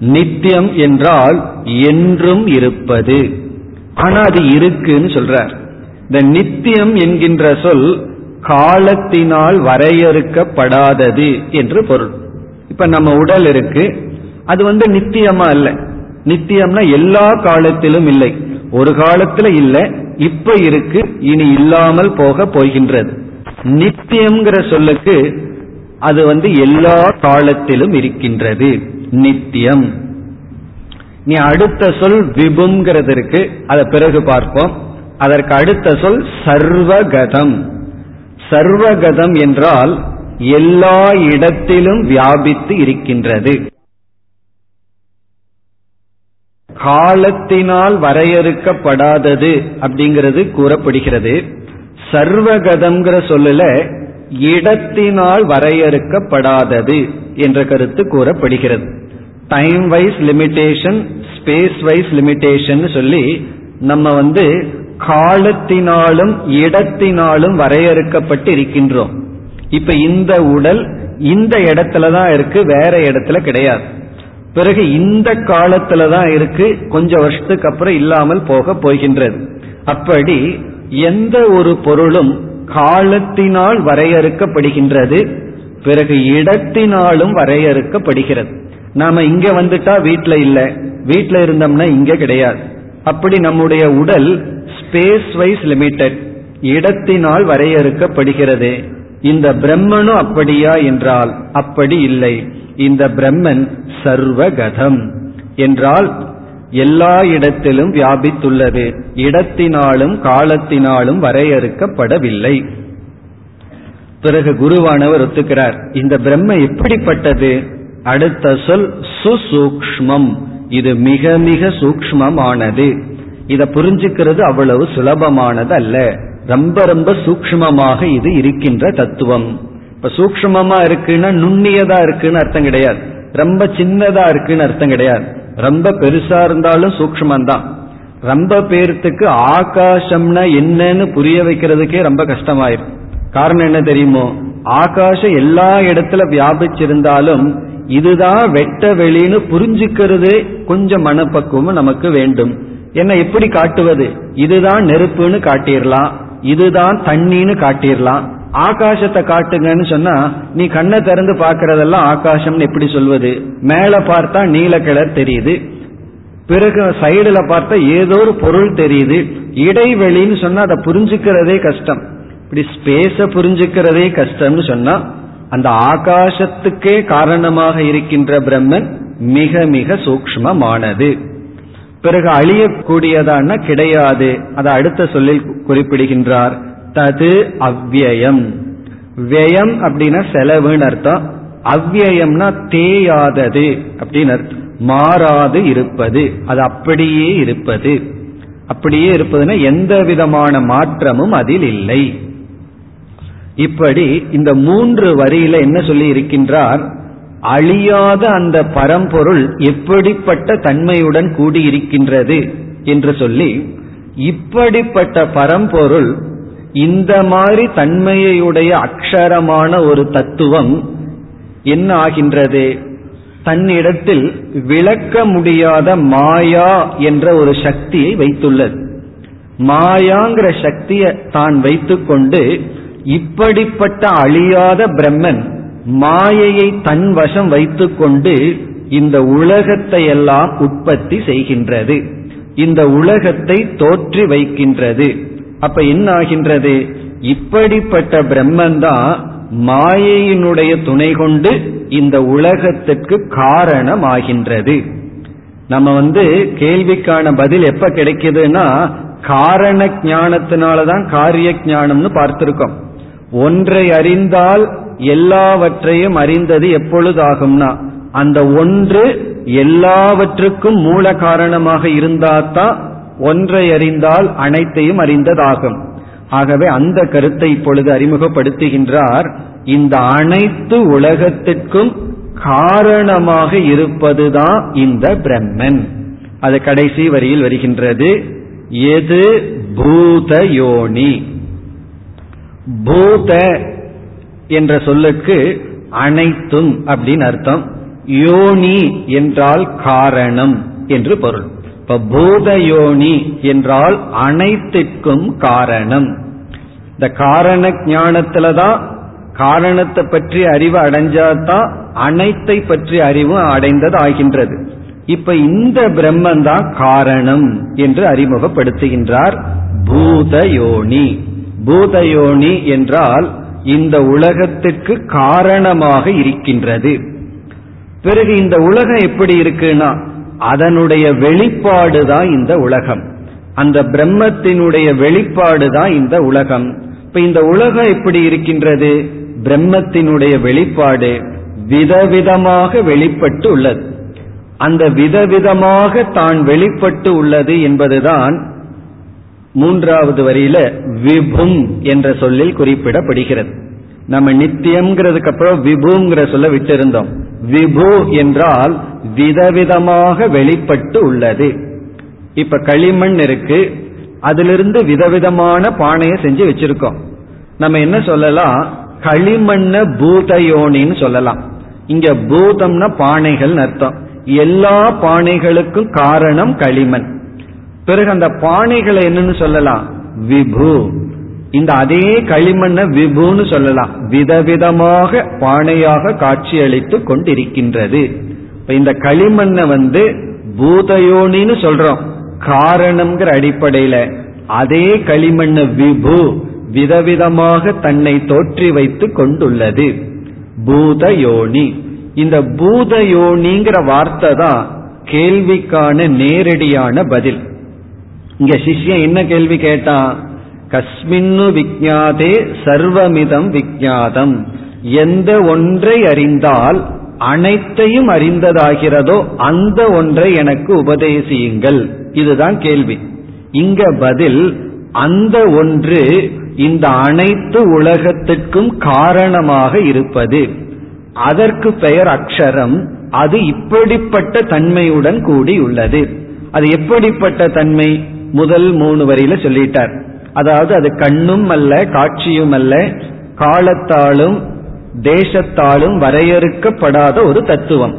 நித்தியம் என்றால் என்றும் இருப்பது. ஆனா அது இருக்குன்னு சொல்றார். இந்த நித்தியம் என்கின்ற சொல் காலத்தினால் வரையறுக்கப்படாதது என்று பொருள். இப்ப நம்ம உடல் இருக்கு அது வந்து நித்தியமா இல்லை. நித்தியம்னா எல்லா காலத்திலும் இல்லை. ஒரு காலத்துல இல்லை இப்ப இருக்கு இனி இல்லாமல் போக போகின்றது. நித்தியம்ங்கிற சொல்லுக்கு அது வந்து எல்லா காலத்திலும் இருக்கின்றது. நித்தியம். நீ அடுத்த சொல் விபுங்கிறது இருக்கு அதை பிறகு பார்ப்போம். அதற்கு அடுத்த சொல் சர்வகதம். சர்வகதம் என்றால் எல்லா இடத்திலும் வியாபித்து இருக்கின்றது. காலத்தினால் வரையறுக்கப்படாதது அப்படிங்கிறது கூறப்படுகிறது. சர்வகதம்ங்கிற சொல்லல இடத்தினால் வரையறுக்கப்படாதது என்ற கருத்து கூறப்படுகிறது. Time wise limitation space wise limitation சொல்லி நம்ம வந்து காலத்தினாலும் இடத்தினாலும் வரையறுக்கப்பட்டு இருக்கின்றோம் இப்ப இந்த உடல் இந்த இடத்துல தான் இருக்கு வேற இடத்துல கிடையாது. பிறகு இந்த காலத்துல தான் இருக்கு. கொஞ்சம் வருஷத்துக்கு அப்புறம் இல்லாமல் போக போகின்றது. அப்படி எந்த ஒரு பொருளும் காலத்தினால் வரையறுக்கப்படுகின்றது. பிறகு இடத்தினாலும் வரையறுக்கப்படுகிறது. நாம இங்க வந்துட்டா வீட்டுல இல்ல. வீட்டுல இருந்தோம்னா இங்க கிடையாது. அப்படி நம்முடைய உடல் ஸ்பேஸ் வைஸ் லிமிடெட் இடத்தினால் வரையறுக்கப்படுகிறது. இந்த பிரம்மனும் அப்படியா என்றால் அப்படி இல்லை. இந்த பிரம்மன் சர்வகதம் என்றால் எல்லா இடத்திலும் வியாபித்துள்ளது. இடத்தினாலும் காலத்தினாலும் வரையறுக்கப்படவில்லை. பிறகு குருவானவர் ஒத்துக்கிறார். இந்த பிரம்ம எப்படிப்பட்டது? அடுத்த சொல் சுசூக்மம் இது மிக மிக சூக்மமானது இதை புரிஞ்சுக்கிறது அவ்வளவு சுலபமானது அல்ல ரொம்ப ரொம்ப சூக்மமாக இது இருக்கின்ற தத்துவம். இப்ப சூக்மமா இருக்குன்னா நுண்ணியதா இருக்குன்னு அர்த்தம் கிடையாது. ரொம்ப சின்னதா இருக்குன்னு அர்த்தம் கிடையாது. ரொம்ப பெருசா இருந்தாலும் சூக்மந்தான் ரொம்ப பேர்த்துக்கு ஆகாசம்னா என்னன்னு புரிய வைக்கிறதுக்கே ரொம்ப கஷ்டமாயிரும். காரணம் என்ன தெரியுமோ? ஆகாசம் எல்லா இடத்துல வியாபிச்சிருந்தாலும் இதுதான் வெட்ட வெளின்னு புரிஞ்சுக்கிறது கொஞ்சம் மனப்பக்குவம் நமக்கு வேண்டும். என்ன எப்படி காட்டுவது? இதுதான் நெருப்புன்னு காட்டிடலாம் இதுதான் தண்ணின்னு காட்டிடலாம் ஆகாசத்தை காட்டுங்கன்னு சொன்னா நீ கண்ணை திறந்து பாக்குறதெல்லாம் ஆகாசம்னு எப்படி சொல்வது? மேல பார்த்தா நீல கிளர் தெரியுது. பிறகு சைடுல பார்த்தா ஏதோ ஒரு பொருள் தெரியுது. இடைவெளின்னு சொன்னா அதை புரிஞ்சுக்கிறதே கஷ்டம். இப்படி ஸ்பேஸ புரிஞ்சுக்கிறதே கஷ்டம்னு சொன்னா அந்த ஆகாசத்துக்கே காரணமாக இருக்கின்ற பிரம்மன் மிக மிக சூக்மமானது பிறகு அழியக்கூடியதான கிடையாது. அதை அடுத்த சொல்லில் குறிப்பிடுகின்றார். தது அவ்வியம். வியம் அப்படின்னா செலவுன்னு அர்த்தம். அவ்வியம்னா தேயாதது அப்படின்னு அர்த்தம். மாறாது இருப்பது. அது அப்படியே இருப்பது. அப்படியே இருப்பதுன்னா எந்த விதமான மாற்றமும் அதில் இல்லை. இப்படி இந்த மூன்று வரியில என்ன சொல்லி இருக்கின்றார்? அழியாத அந்த பரம்பொருள் எப்படிப்பட்ட தன்மையுடன் கூடியிருக்கின்றது என்று சொல்லி இப்படிப்பட்ட பரம்பொருள் இந்த மாதிரி தன்மையுடைய அக்ஷரமான ஒரு தத்துவம் என்ன ஆகின்றது? தன்னிடத்தில் விளக்க முடியாத மாயா என்ற ஒரு சக்தியை வைத்துள்ளது. மாயாங்கிற சக்தியை தான் வைத்துக்கொண்டு இப்படிப்பட்ட அழியாத பிரம்மன் மாயையை தன் வசம் வைத்துக்கொண்டு இந்த உலகத்தை எல்லாம் உற்பத்தி செய்கின்றது. இந்த உலகத்தை தோற்றி வைக்கின்றது. அப்ப என்ன ஆகின்றது இப்படிப்பட்ட பிரம்மந்தான் மாயையினுடைய துணை கொண்டு இந்த உலகத்துக்கு காரணமாகின்றது. நம்ம வந்து கேள்விக்கான பதில் எப்ப கிடைக்குதுன்னா காரண ஞானத்தினாலதான் காரிய ஞானம்னு பார்த்திருக்கோம். ஒன்றை அறிந்தால் எல்லாவற்றையும் அறிந்தது எப்பொழுது ஆகும்னா அந்த ஒன்று எல்லாவற்றுக்கும் மூல காரணமாக இருந்தால்தான் ஒன்றை அறிந்தால் அனைத்தையும் அறிந்ததாகும். ஆகவே அந்த கருத்தை இப்பொழுது அறிமுகப்படுத்துகின்றார். இந்த அனைத்து உலகத்திற்கும் காரணமாக இருப்பதுதான் இந்த பிரம்மன். அது கடைசி வரியில் வருகின்றது. எது பூத யோனி? பூத என்ற சொல்லுக்கு அனைத்தும் அப்படின்னு அர்த்தம். யோனி என்றால் காரணம் என்று பொருள். இப்ப பூதயோனி என்றால் அனைத்திற்கும் காரணம். இந்த காரண ஞானத்துலதான் காரணத்தை பற்றி அறிவு அடைஞ்சாதான் அனைத்தை பற்றி அறிவு அடைந்தது ஆகின்றது. இப்ப இந்த பிரம்மன் தான் காரணம் என்று அறிமுகப்படுத்துகின்றார் பூதயோனி. பூதயோனி என்றால் இந்த உலகத்திற்கு காரணமாக இருக்கின்றது. பிறகு இந்த உலகம் எப்படி இருக்குன்னா அதனுடைய வெளிப்பாடு தான் இந்த உலகம். அந்த பிரம்மத்தினுடைய வெளிப்பாடு தான் இந்த உலகம். இப்ப இந்த உலகம் எப்படி இருக்கின்றது? பிரம்மத்தினுடைய வெளிப்பாடு விதவிதமாக வெளிப்பட்டு உள்ளது. அந்த விதவிதமாக தான் வெளிப்பட்டு உள்ளது என்பதுதான் மூன்றாவது வரியில விபும் என்ற சொல்லில் குறிப்பிடப்படுகிறது. நம்ம நித்தியம்ங்கிறதுக்கு அப்புறம் விபுங்கிற சொல்ல விட்டிருந்தோம். விபு என்றால் விதவிதமாக வெளிப்பட்டு உள்ளது. இப்ப களிமண் இருக்கு. அதிலிருந்து விதவிதமான பானையை செஞ்சு வச்சிருக்கோம். நம்ம என்ன சொல்லலாம்? களிமண்ண பூதயோனின்னு சொல்லலாம். இங்க பூதம்னா பானைகள் அர்த்தம். எல்லா பானைகளுக்கும் காரணம் களிமண். பிறகு அந்த பானைகளை என்னன்னு சொல்லலாம்? விபு. இந்த அதே களிமண்ணை விபுன்னு சொல்லலாம். விதவிதமாக பானையாக காட்சியளித்து கொண்டிருக்கின்றது. இந்த களிமண்ணை வந்து பூதயோனின்னு சொல்றோம். காரணம்ங்கிற அடிப்படையில அதே களிமண்ண விபு விதவிதமாக தன்னை தோற்றி வைத்து கொண்டுள்ளது. பூதயோனி. இந்த பூதயோனிங்கிற வார்த்தை தான் கேள்விக்கான நேரடியான பதில். இங்க சிஷ்யன் என்ன கேள்வி கேட்டான்? கஸ்மின்னு விஜாதே சர்வமிதம் விஜாதம் எந்த ஒன்றை அறிந்தால் அனைத்தையும் அறிந்ததாகிறதோ அந்த ஒன்றை எனக்கு உபதேசியுங்கள். இதுதான் கேள்வி. இங்க பதில் அந்த ஒன்று இந்த அனைத்து உலகத்திற்கும் காரணமாக இருப்பது. அதற்கு பெயர் அக்ஷரம். அது இப்படிப்பட்ட தன்மையுடன் கூடி உள்ளது அது எப்படிப்பட்ட தன்மை? முதல் மூணு வரியில சொல்லிட்டார். அதாவது அது கண்ணும் அல்ல காட்சியும் அல்ல காலத்தாலும் தேசத்தாலும் வரையறுக்கப்படாத ஒரு தத்துவம்.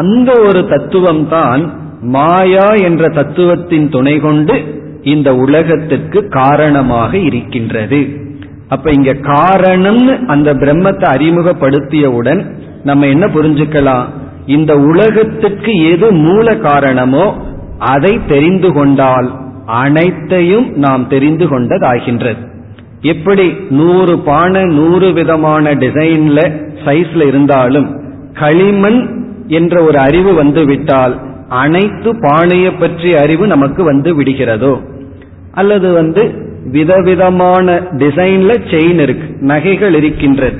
அந்த ஒரு தத்துவம் தான் மாயா என்ற தத்துவத்தின் துணை கொண்டு இந்த உலகத்திற்கு காரணமாக இருக்கின்றது. அப்ப இங்க காரணம்னு அந்த பிரம்மத்தை அறிமுகப்படுத்தியவுடன் நம்ம என்ன புரிஞ்சுக்கலாம்? இந்த உலகத்துக்கு எது மூல காரணமோ அதை தெரிந்து கொண்டால் அனைத்தையும் நாம் தெரிந்து கொண்டதாகின்றது. எப்படி நூறு பானை நூறு விதமான டிசைன்ல சைஸ்ல இருந்தாலும் களிமண் என்ற ஒரு அறிவு வந்துவிட்டால் அனைத்து பானையை பற்றிய அறிவு நமக்கு வந்து விடுகிறதோ? அல்லது வந்து விதவிதமான டிசைன்ல செயின் இருக்கு நகைகள் இருக்கின்றது.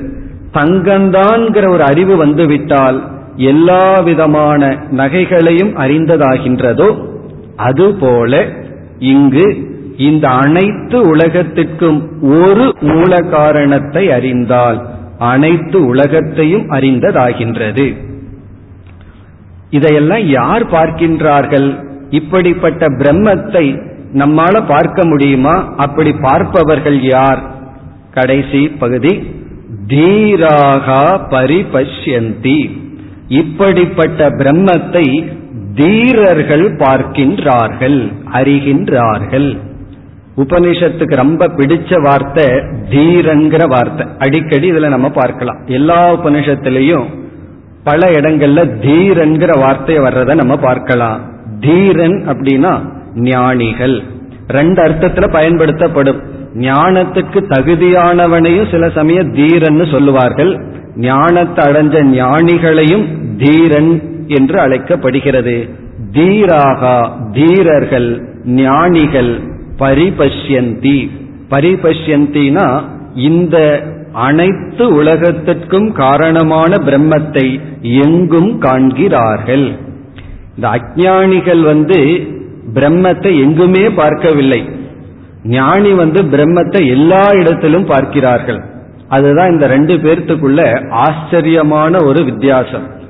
தங்கந்தான்கிற ஒரு அறிவு வந்துவிட்டால் எல்லா விதமான நகைகளையும் அறிந்ததாகின்றதோ? அதுபோல இங்கு இந்த அனைத்து உலகத்திற்கும் ஒரு மூல காரணத்தை அறிந்தால் அனைத்து உலகத்தையும் அறிந்ததாகின்றது. இதையெல்லாம் யார் பார்க்கின்றார்கள்? இப்படிப்பட்ட பிரம்மத்தை நம்மால பார்க்க முடியுமா? அப்படி பார்ப்பவர்கள் யார்? கடைசி பகுதி தீராகா பரிபஷ்யந்தி. இப்படிப்பட்ட பிரம்மத்தை தீரர்கள் பார்க்கின்றார்கள் அறிகின்றார்கள். உபனிஷத்துக்கு ரொம்ப பிடிச்ச வார்த்தை தீரங்கிற வார்த்தை. அடிக்கடி இதுல நம்ம பார்க்கலாம். எல்லா உபனிஷத்திலையும் பல இடங்கள்ல தீரன்கிற வார்த்தை வர்றத நம்ம பார்க்கலாம். தீரன் அப்படின்னா ஞானிகள். ரெண்டு அர்த்தத்துல பயன்படுத்தப்படும். ஞானத்துக்கு தகுதியானவனையும் சில சமயம் தீரன்னு சொல்லுவார்கள். ஞானத்தை அடைஞ்ச ஞானிகளையும் தீரன் என்று அழைக்கப்படுகிறது. தீராகா தீரர்கள் ஞானிகள் பரிபஷ்யந்தி. பரிபஷ்யந்தினா இந்த அனைத்து உலகத்திற்கும் காரணமான பிரம்மத்தை எங்கும் காண்கிறார்கள். இந்த அஜானிகள் வந்து பிரம்மத்தை எங்குமே பார்க்கவில்லை. ஞானி வந்து பிரம்மத்தை எல்லா இடத்திலும் பார்க்கிறார்கள். அதுதான் இந்த ரெண்டு பேர்த்துக்குள்ள ஆச்சரியமான ஒரு வித்தியாசம்.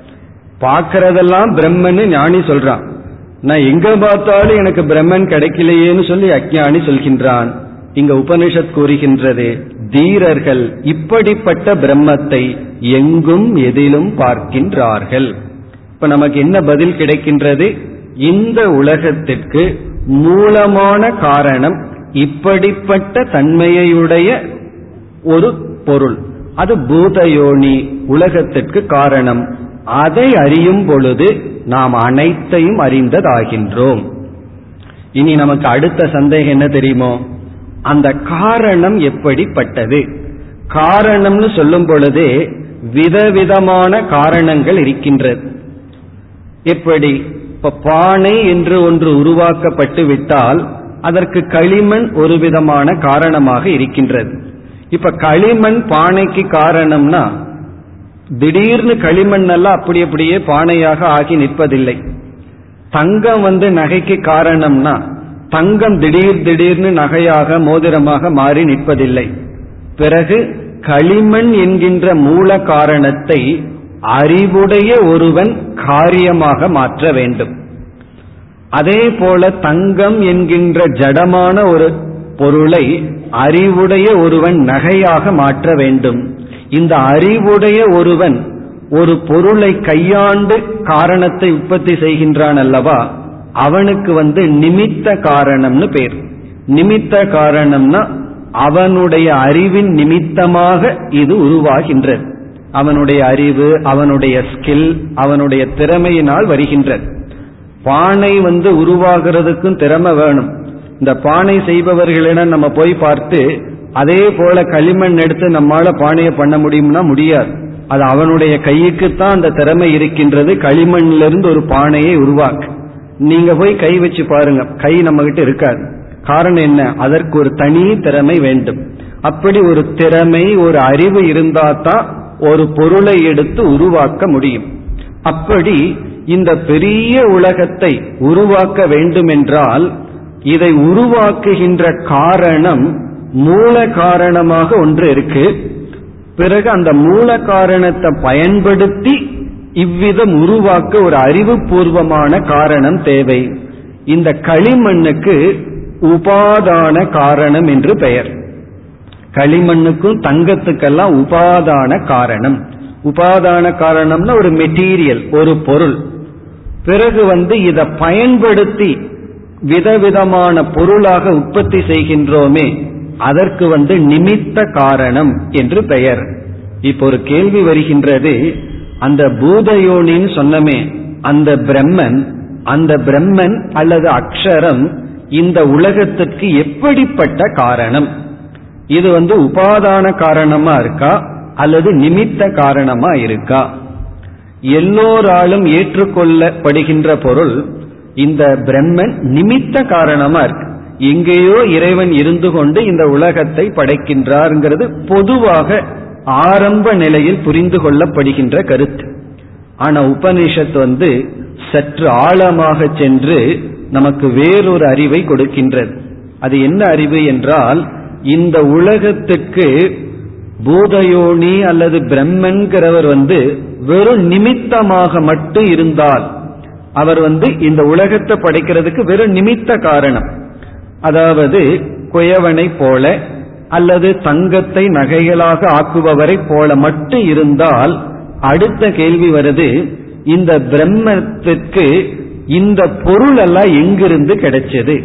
பார்க்கறதெல்லாம் பிரம்மன்னு ஞானி சொல்றான். நான் எங்க பார்த்தாலும் எனக்கு பிரம்மன் கிடைக்கலையேன்னு சொல்லி அஜானி சொல்கின்றான். இங்க உபனிஷத் கூறுகின்றது தீரர்கள் இப்படிப்பட்ட பிரம்மத்தை எங்கும் எதிலும் பார்க்கின்றார்கள். இப்ப நமக்கு என்ன பதில் கிடைக்கின்றது? இந்த உலகத்திற்கு மூலமான காரணம் இப்படிப்பட்ட தன்மையுடைய ஒரு பொருள். அது பூதயோனி உலகத்திற்கு காரணம். அதை அறியும் பொழுது நாம் அனைத்தையும் அறிந்ததாகின்றோம். இனி நமக்கு அடுத்த சந்தேகம் என்ன தெரியுமோ? அந்த காரணம் எப்படிப்பட்டது? காரணம்னு சொல்லும் பொழுதே விதவிதமான காரணங்கள் இருக்கின்றது. எப்படி? இப்ப பானை என்று ஒன்று உருவாக்கப்பட்டு விட்டால் அதற்கு களிமண் ஒரு விதமான காரணமாக இருக்கின்றது. இப்ப களிமண் பானைக்கு காரணம்னா திடீர்னு களிமண் எல்லாம் அப்படி அப்படியே பானையாக ஆகி நிற்பதில்லை. தங்கம் வந்து நகைக்கு காரணம்னா தங்கம் திடீர் திடீர்னு நகையாக மோதிரமாக மாறி நிற்பதில்லை. பிறகு களிமண் என்கின்ற மூல காரணத்தை அறிவுடைய ஒருவன் காரியமாக மாற்ற வேண்டும். அதே போல தங்கம் என்கின்ற ஜடமான ஒரு பொருளை அறிவுடைய ஒருவன் நகையாக மாற்ற வேண்டும். இந்த அறிவுடைய ஒருவன் ஒரு பொருளை கையாண்டு காரணத்தை உற்பத்தி செய்கின்றான் அல்லவா? அவனுக்கு வந்து நிமித்த காரணம்னு பேர். நிமித்த காரணம்னா அவனுடைய அறிவின் நிமித்தமாக இது உருவாகின்றது அவனுடைய அறிவு அவனுடைய ஸ்கில் அவனுடைய திறமையினால் வருகின்றது பானை வந்து உருவாகிறதுக்கும் திறமை வேணும். இந்த பானை செய்பவர்களிடம் நம்ம போய் பார்த்து அதே போல களிமண் எடுத்து நம்மால பானையை பண்ண முடியும்னா முடியாது. அது அவனுடைய கைக்குத்தான் அந்த திறமை இருக்கின்றது. களிமண்ல இருந்து ஒரு பானையை உருவாக்கு. நீங்க போய் கை வச்சு பாருங்க. கை நம்ம கிட்ட இருக்காது. காரணம் என்ன? அதற்கு ஒரு தனி திறமை வேண்டும். அப்படி ஒரு திறமை ஒரு அறிவு இருந்தா தான் ஒரு பொருளை எடுத்து உருவாக்க முடியும். அப்படி இந்த பெரிய உலகத்தை உருவாக்க வேண்டும் என்றால் இதை உருவாக்குகின்ற காரணம் மூல காரணமாக ஒன்று இருக்கு. பிறகு அந்த மூல காரணத்தை பயன்படுத்தி இவ்விதம் உருவாக்க ஒரு அறிவுபூர்வமான காரணம் தேவை. இந்த களிமண்ணுக்கு உபாதான காரணம் என்று பெயர். களிமண்ணுக்கும் தங்கத்துக்கெல்லாம் உபாதான காரணம். உபாதான காரணம்னா ஒரு மெட்டீரியல் ஒரு பொருள். பிறகு வந்து இதை பயன்படுத்தி விதவிதமான பொருளாக உற்பத்தி செய்கின்றோமே அதற்கு வந்து நிமித்த காரணம் என்று பெயர். இப்போ ஒரு கேள்வி வருகின்றது அந்த பூதயோனின்னு சொன்னமே அந்த பிரம்மன் அந்த பிரம்மன் அல்லது அக்ஷரம் இந்த உலகத்திற்கு எப்படிப்பட்ட காரணம்? இது வந்து உபாதான காரணமா இருக்கா? அல்லது நிமித்த காரணமா இருக்கா? எல்லோராலும் ஏற்றுக்கொள்ளப்படுகின்ற பொருள் இந்த பிரம்மன் நிமித்த காரணமா இருக்கு. எங்கேயோ இறைவன் இருந்து கொண்டு இந்த உலகத்தை படைக்கின்றார்ங்கிறது பொதுவாக ஆரம்ப நிலையில் புரிந்து கொள்ளப்படுகின்ற கருத்து. ஆனா உபனிஷத் வந்து சற்று ஆழமாக சென்று நமக்கு வேறொரு அறிவை கொடுக்கின்றது. அது என்ன அறிவு என்றால் இந்த உலகத்துக்கு பூதயோனி அல்லது பிரம்மன்கிறவர் வந்து வெறும் நிமித்தமாக மட்டும் இருந்தால் அவர் வந்து இந்த உலகத்தை படைக்கிறதுக்கு வெறும் நிமித்த காரணம். அதாவது குயவனை போல அல்லது தங்கத்தை நகைகளாக ஆக்குபவரை போல மட்டும் இருந்தால் அடுத்த கேள்வி வருது இந்த பிரம்மத்திற்கு இந்த பொருள் எல்லாம் எங்கிருந்து கிடைச்சது?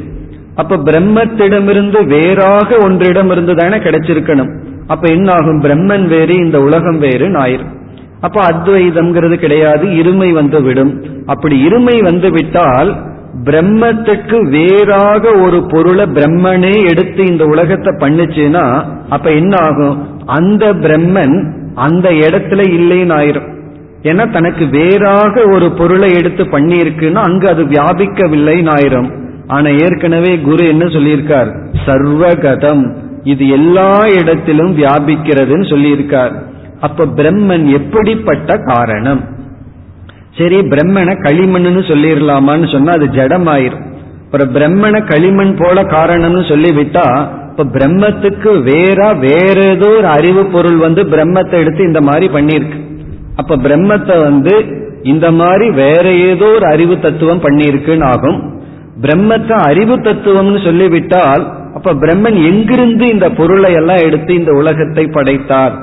அப்ப பிரம்மத்திடமிருந்து வேறாக ஒன்றிடம் இருந்து தானே கிடைச்சிருக்கணும். அப்ப என்ன ஆகும் பிரம்மன் வேறு இந்த உலகம் வேறு ஞாயிறு அப்ப அத்வைதம்ங்கிறது கிடையாது இருமை வந்து விடும். அப்படி இருமை வந்து விட்டால் பிரம்மத்துக்கு வேறாக ஒரு பொருளை பிரம்மனே எடுத்து இந்த உலகத்தை பண்ணுச்சுன்னா அப்ப என்ன ஆகும்? அந்த பிரம்மன் அந்த இடத்துல இல்லைன்னு ஆயிரும். ஏன்னா தனக்கு வேறாக ஒரு பொருளை எடுத்து பண்ணியிருக்குன்னா அங்கு அது வியாபிக்கவில்லைன்னு ஆயிரும். ஆனா ஏற்கனவே குரு என்ன சொல்லியிருக்கார்? சர்வகதம். இது எல்லா இடத்திலும் வியாபிக்கிறதுன்னு சொல்லியிருக்கார். அப்ப பிரம்மன் எப்படிப்பட்ட காரணம்? சரி பிரம்மனை களிமண்னு சொல்லிடலாமான்னு சொன்னா அது ஜடமாயிரும். அப்புறம் பிரம்மனை களிமண் போல காரணம்னு சொல்லிவிட்டா இப்ப பிரம்மத்துக்கு வேற வேற ஏதோ ஒரு அறிவு பொருள் வந்து பிரம்மத்தை எடுத்து இந்த மாதிரி பண்ணிருக்கு அப்ப பிரம்மத்தை வந்து இந்த மாதிரி வேற ஏதோ ஒரு அறிவு தத்துவம் பண்ணியிருக்குன்னு ஆகும். பிரம்மத்தை அறிவு தத்துவம்னு சொல்லிவிட்டால் அப்ப பிரம்மன் எங்கிருந்து இந்த பொருளை எல்லாம் எடுத்து இந்த உலகத்தை படைத்தார்?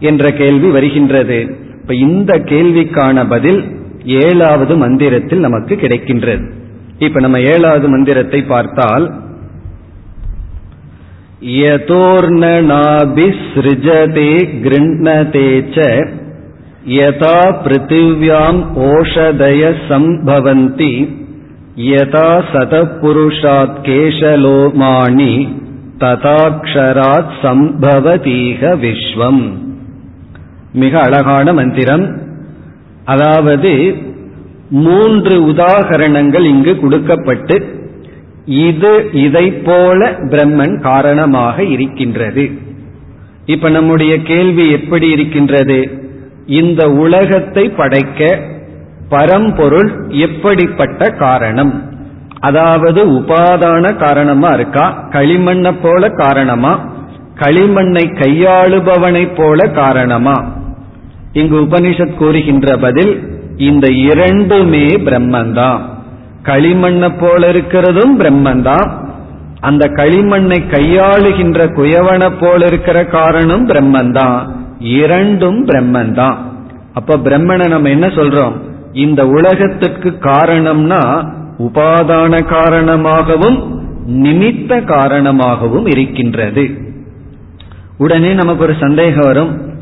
என்ற கேள்வி வருகின்றது. இப்ப இந்த கேள்விக்கான பதில் ஏழாவது மந்திரத்தில் நமக்கு கிடைக்கின்றது. இப்ப நம்ம ஏழாவது மந்திரத்தை பார்த்தால் யதோர்ணனாபிஸ்ருஜதே கிருண்ணதே ச யதா பிருத்திவ்யாம் ஓஷதய சம்பவந்தி யதா சதபுருஷாத் கேஷலோமாணி ததாக்ஷராத் சம்பவதீக விஸ்வம். மிக அழகான மந்திரம். அதாவது மூன்று உதாகரணங்கள் இங்கு கொடுக்கப்பட்டு இது இதை போல பிரம்மன் காரணமாக இருக்கின்றது. இப்ப நம்முடைய கேள்வி எப்படி இருக்கின்றது? இந்த உலகத்தை படைக்க பரம்பொருள் எப்படிப்பட்ட காரணம்? அதாவது உபாதான காரணமா இருக்கா? களிமண்ணை போல காரணமா? களிமண்ணை கையாளுபவனை போல காரணமா? இங்கு உபனிஷத் கூறுகின்ற பதில் இந்த இரண்டுமே பிரம்மந்தான். களிமண்ணை போல இருக்கிறதும் பிரம்மந்தான். அந்த களிமண்ணை கையாளுகின்ற குயவனை போல இருக்கிற காரணம் பிரம்மந்தான். இரண்டும் பிரம்மந்தான். அப்ப பிரம்மனை நம்ம என்ன சொல்றோம்? இந்த உலகத்திற்கு காரணம்னா உபாதான காரணமாகவும் நிமித்த காரணமாகவும் இருக்கின்றது. உடனே நமக்கு ஒரு சந்தேகம் வரும்.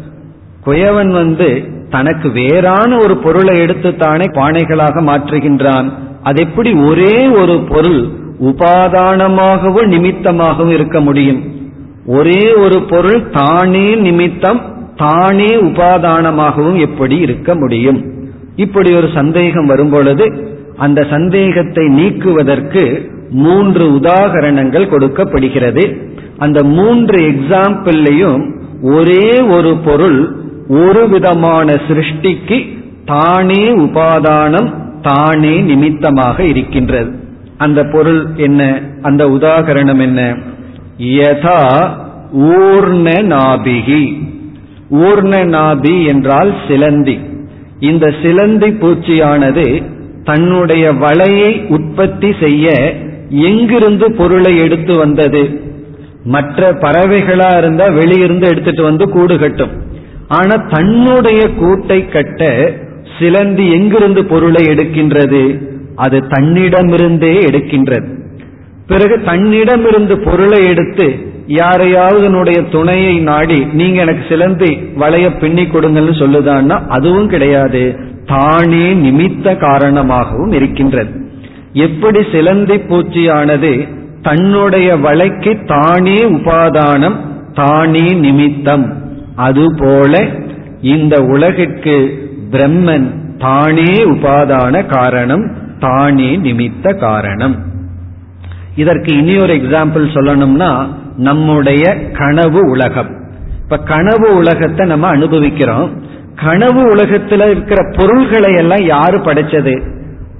குயவன் வந்து தனக்கு வேறான ஒரு பொருளை எடுத்து தானே பானைகளாக மாற்றுகின்றான். அது எப்படி ஒரே ஒரு பொருள் உபாதானமாகவும் நிமித்தமாகவும் இருக்க முடியும்? ஒரே ஒரு பொருள் தானே நிமித்தம் தானே உபாதானமாகவும் எப்படி இருக்க முடியும்? இப்படி ஒரு சந்தேகம் வரும்பொழுது அந்த சந்தேகத்தை நீக்குவதற்கு மூன்று உதாகரணங்கள் கொடுக்கப்படுகிறது. அந்த மூன்று எக்ஸாம்பிள்லையும் ஒரே ஒரு பொருள் ஒரு விதமான சிருஷ்டிக்கு தானே உபாதானம் தானே நிமித்தமாக இருக்கின்றது. அந்த பொருள் என்ன? அந்த உதாகரணம் என்ன? யதா ஊர்ண நாபிகி. ஊர்ண நாபி என்றால் சிலந்தி. இந்த சிலந்தி பூச்சியானது தன்னுடைய வலையை உற்பத்தி செய்ய எங்கிருந்து பொருளை எடுத்து வந்தது? மற்ற பறவைகளா இருந்தா வெளியிருந்து எடுத்துட்டு வந்து கூடு கட்டும். ஆனா தன்னுடைய கூட்டை கட்ட சிலந்தி எங்கிருந்து பொருளை எடுக்கின்றது? அது தன்னிடமிருந்தே எடுக்கின்றது. பிறகு தன்னிடமிருந்து பொருளை எடுத்து யாரையாவது துணையை நாடி நீங்க எனக்கு சிலந்தி வளைய பின்னி கொடுங்கன்னு சொல்லுதான்னா அதுவும் கிடையாது. தானே நிமித்த காரணமாகவும் இருக்கின்றது. எப்படி சிலந்தி பூச்சியானது தன்னுடைய வலைக்கு தானே உபாதானம் தானே நிமித்தம்? அதுபோல இந்த உலகிற்கு பிரம்மன் தானே உபாதான காரணம் தானே நிமித்த காரணம். இதற்கு இனி ஒரு எக்ஸாம்பிள் சொல்லணும்னா நம்முடைய கனவு உலகம். இப்ப கனவு உலகத்தை நம்ம அனுபவிக்கிறோம். கனவு உலகத்துல இருக்கிற பொருள்களை எல்லாம் யாரு படைச்சது?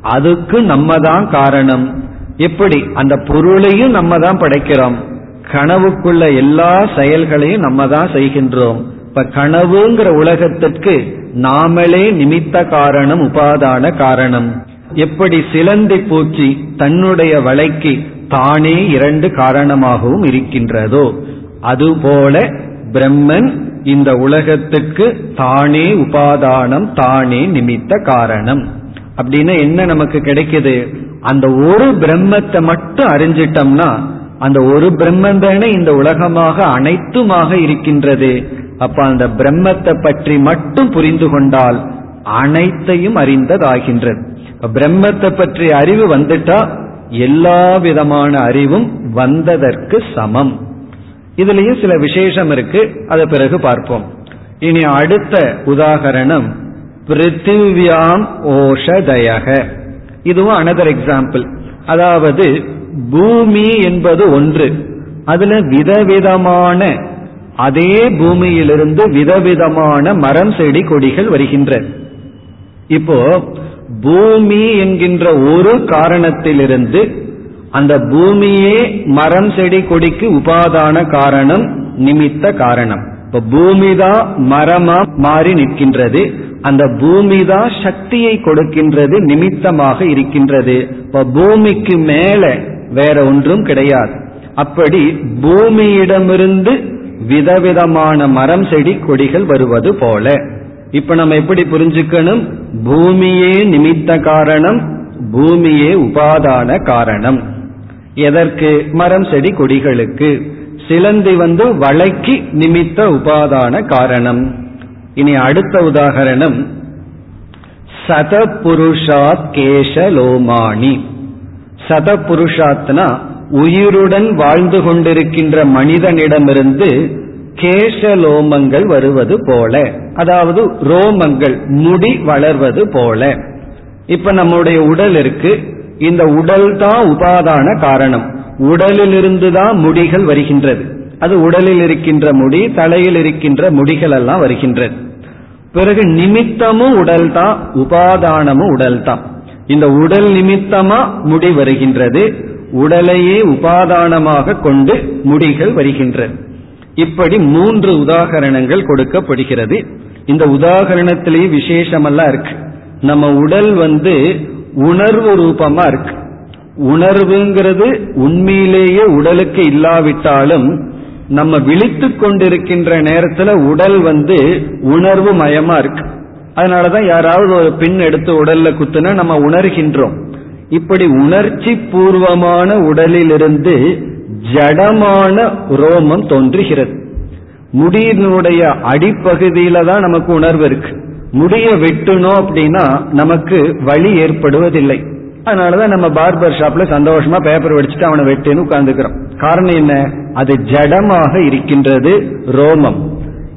அதுக்கு நம்ம தான் காரணம். எப்படி? அந்த பொருளையும் நம்ம தான் படைக்கிறோம். கனவுக்குள்ள எல்லா செயல்களையும் நம்ம தான் செய்கின்றோம். இப்ப கனவுங்கிற உலகத்திற்கு நாமளே நிமித்த காரணம் உபாதான காரணம். எப்படி சிலந்தி பூச்சி தன்னுடைய வலைக்கு தானே இரண்டு காரணமாகவும் இருக்கின்றதோ அதுபோல பிரம்மன் இந்த உலகத்துக்கு தானே உபாதானம் தானே நிமித்த காரணம். அப்படின்னு என்ன நமக்கு கிடைக்குது? அந்த ஒரு பிரம்மத்தை மட்டும் அறிஞ்சிட்டோம்னா அந்த ஒரு பிரம்மன் தானே இந்த உலகமாக அனைத்துமாக இருக்கின்றது. அப்ப அந்த பிரம்மத்தை பற்றி மட்டும் புரிந்து கொண்டால் அனைத்தையும் அறிந்ததாகின்றது. பிரம்மத்தை பற்றிய அறிவு வந்துட்டா எல்லா விதமான அறிவும் வந்ததற்கு சமம். இதுலயும் சில விசேஷம் இருக்கு. அதை பிறகு பார்ப்போம். இனி அடுத்த உதாகரணம். பிருத்திவியாம் ஓஷதயக. இதுவும் அனதர் எக்ஸாம்பிள் அதாவது பூமி என்பது ஒன்று. அதுல விதவிதமான அதே பூமியிலிருந்து விதவிதமான மரம் செடி கொடிகள் வருகின்ற. இப்போ பூமி என்கின்ற ஒரு காரணத்திலிருந்து அந்த பூமியே மரம் செடி கொடிக்கு உபாதான காரணம் நிமித்த காரணம். இப்ப பூமி தான் மரமா மாறி நிற்கின்றது. அந்த பூமி தான் சக்தியை கொடுக்கின்றது நிமித்தமாக இருக்கின்றது. இப்ப பூமிக்கு மேல வேற ஒன்றும் கிடையாது. அப்படி பூமியிடமிருந்து விதவிதமான மரம் செடி கொடிகள் வருவது போல. இப்ப நம்ம எப்படி புரிஞ்சுக்கணும்? பூமியே நிமித்த காரணம் பூமியே உபாதான காரணம். எதற்கு? மரம் செடி கொடிகளுக்கு. சிலந்தி வந்து வளைக்கு நிமித்த உபாதான காரணம். இனி அடுத்த உதாகரணம் சதபுருஷா கேசலோமானி சதபுருஷாத்னா உயிருடன் வாழ்ந்து கொண்டிருக்கின்ற மனிதனிடமிருந்து கேசலோமங்கள் வருவது போல. அதாவது ரோமங்கள் முடி வளர்வது போல. இப்ப நம்முடைய உடல் இருக்கு. இந்த உடல் தான் உபாதான காரணம். உடலிலிருந்து தான் முடிகள் வருகின்றது. அது உடலில் இருக்கின்ற முடி தலையில் இருக்கின்ற முடிகள் எல்லாம் வருகின்றது. பிறகு நிமித்தமும் உடல் தான் உபாதானமும் உடல் தான். இந்த உடல் நிமித்தமா முடி வருகின்றது உடலையே உபாதானமாக கொண்டு முடிகள் வருகின்றது இப்படி மூன்று உதாகரணங்கள் கொடுக்கப்படுகிறது. இந்த உதாகரணத்திலேயே விசேஷமெல்லாம் இருக்கு. நம்ம உடல் வந்து உணர்வு ரூபமா இருக்கு. உணர்வுங்கிறது உண்மையிலேயே உடலுக்கு இல்லாவிட்டாலும் நம்ம விழித்து கொண்டிருக்கின்ற நேரத்துல உடல் வந்து உணர்வு மயமா இருக்கு. அதனாலதான் யாராவது ஒரு பின் எடுத்து உடல்ல குத்துனா நம்ம உணர்கின்றோம். இப்படி உணர்ச்சி பூர்வமான உடலிலிருந்து ஜடமான ரோமம் தோன்றுகிறது. முடியினுடைய அடிப்பகுதியில தான் நமக்கு உணர்வு இருக்கு. முடிய வெட்டணும் அப்படின்னா நமக்கு வழி ஏற்படுவதில்லை. அதனாலதான் நம்ம பார்பர் ஷாப்ல சந்தோஷமா பேப்பர் வடிச்சுட்டு அவனை வெட்டுன்னு உட்கார்ந்துக்கிறோம். காரணம் என்ன? அது ஜடமாக இருக்கின்றது ரோமம்.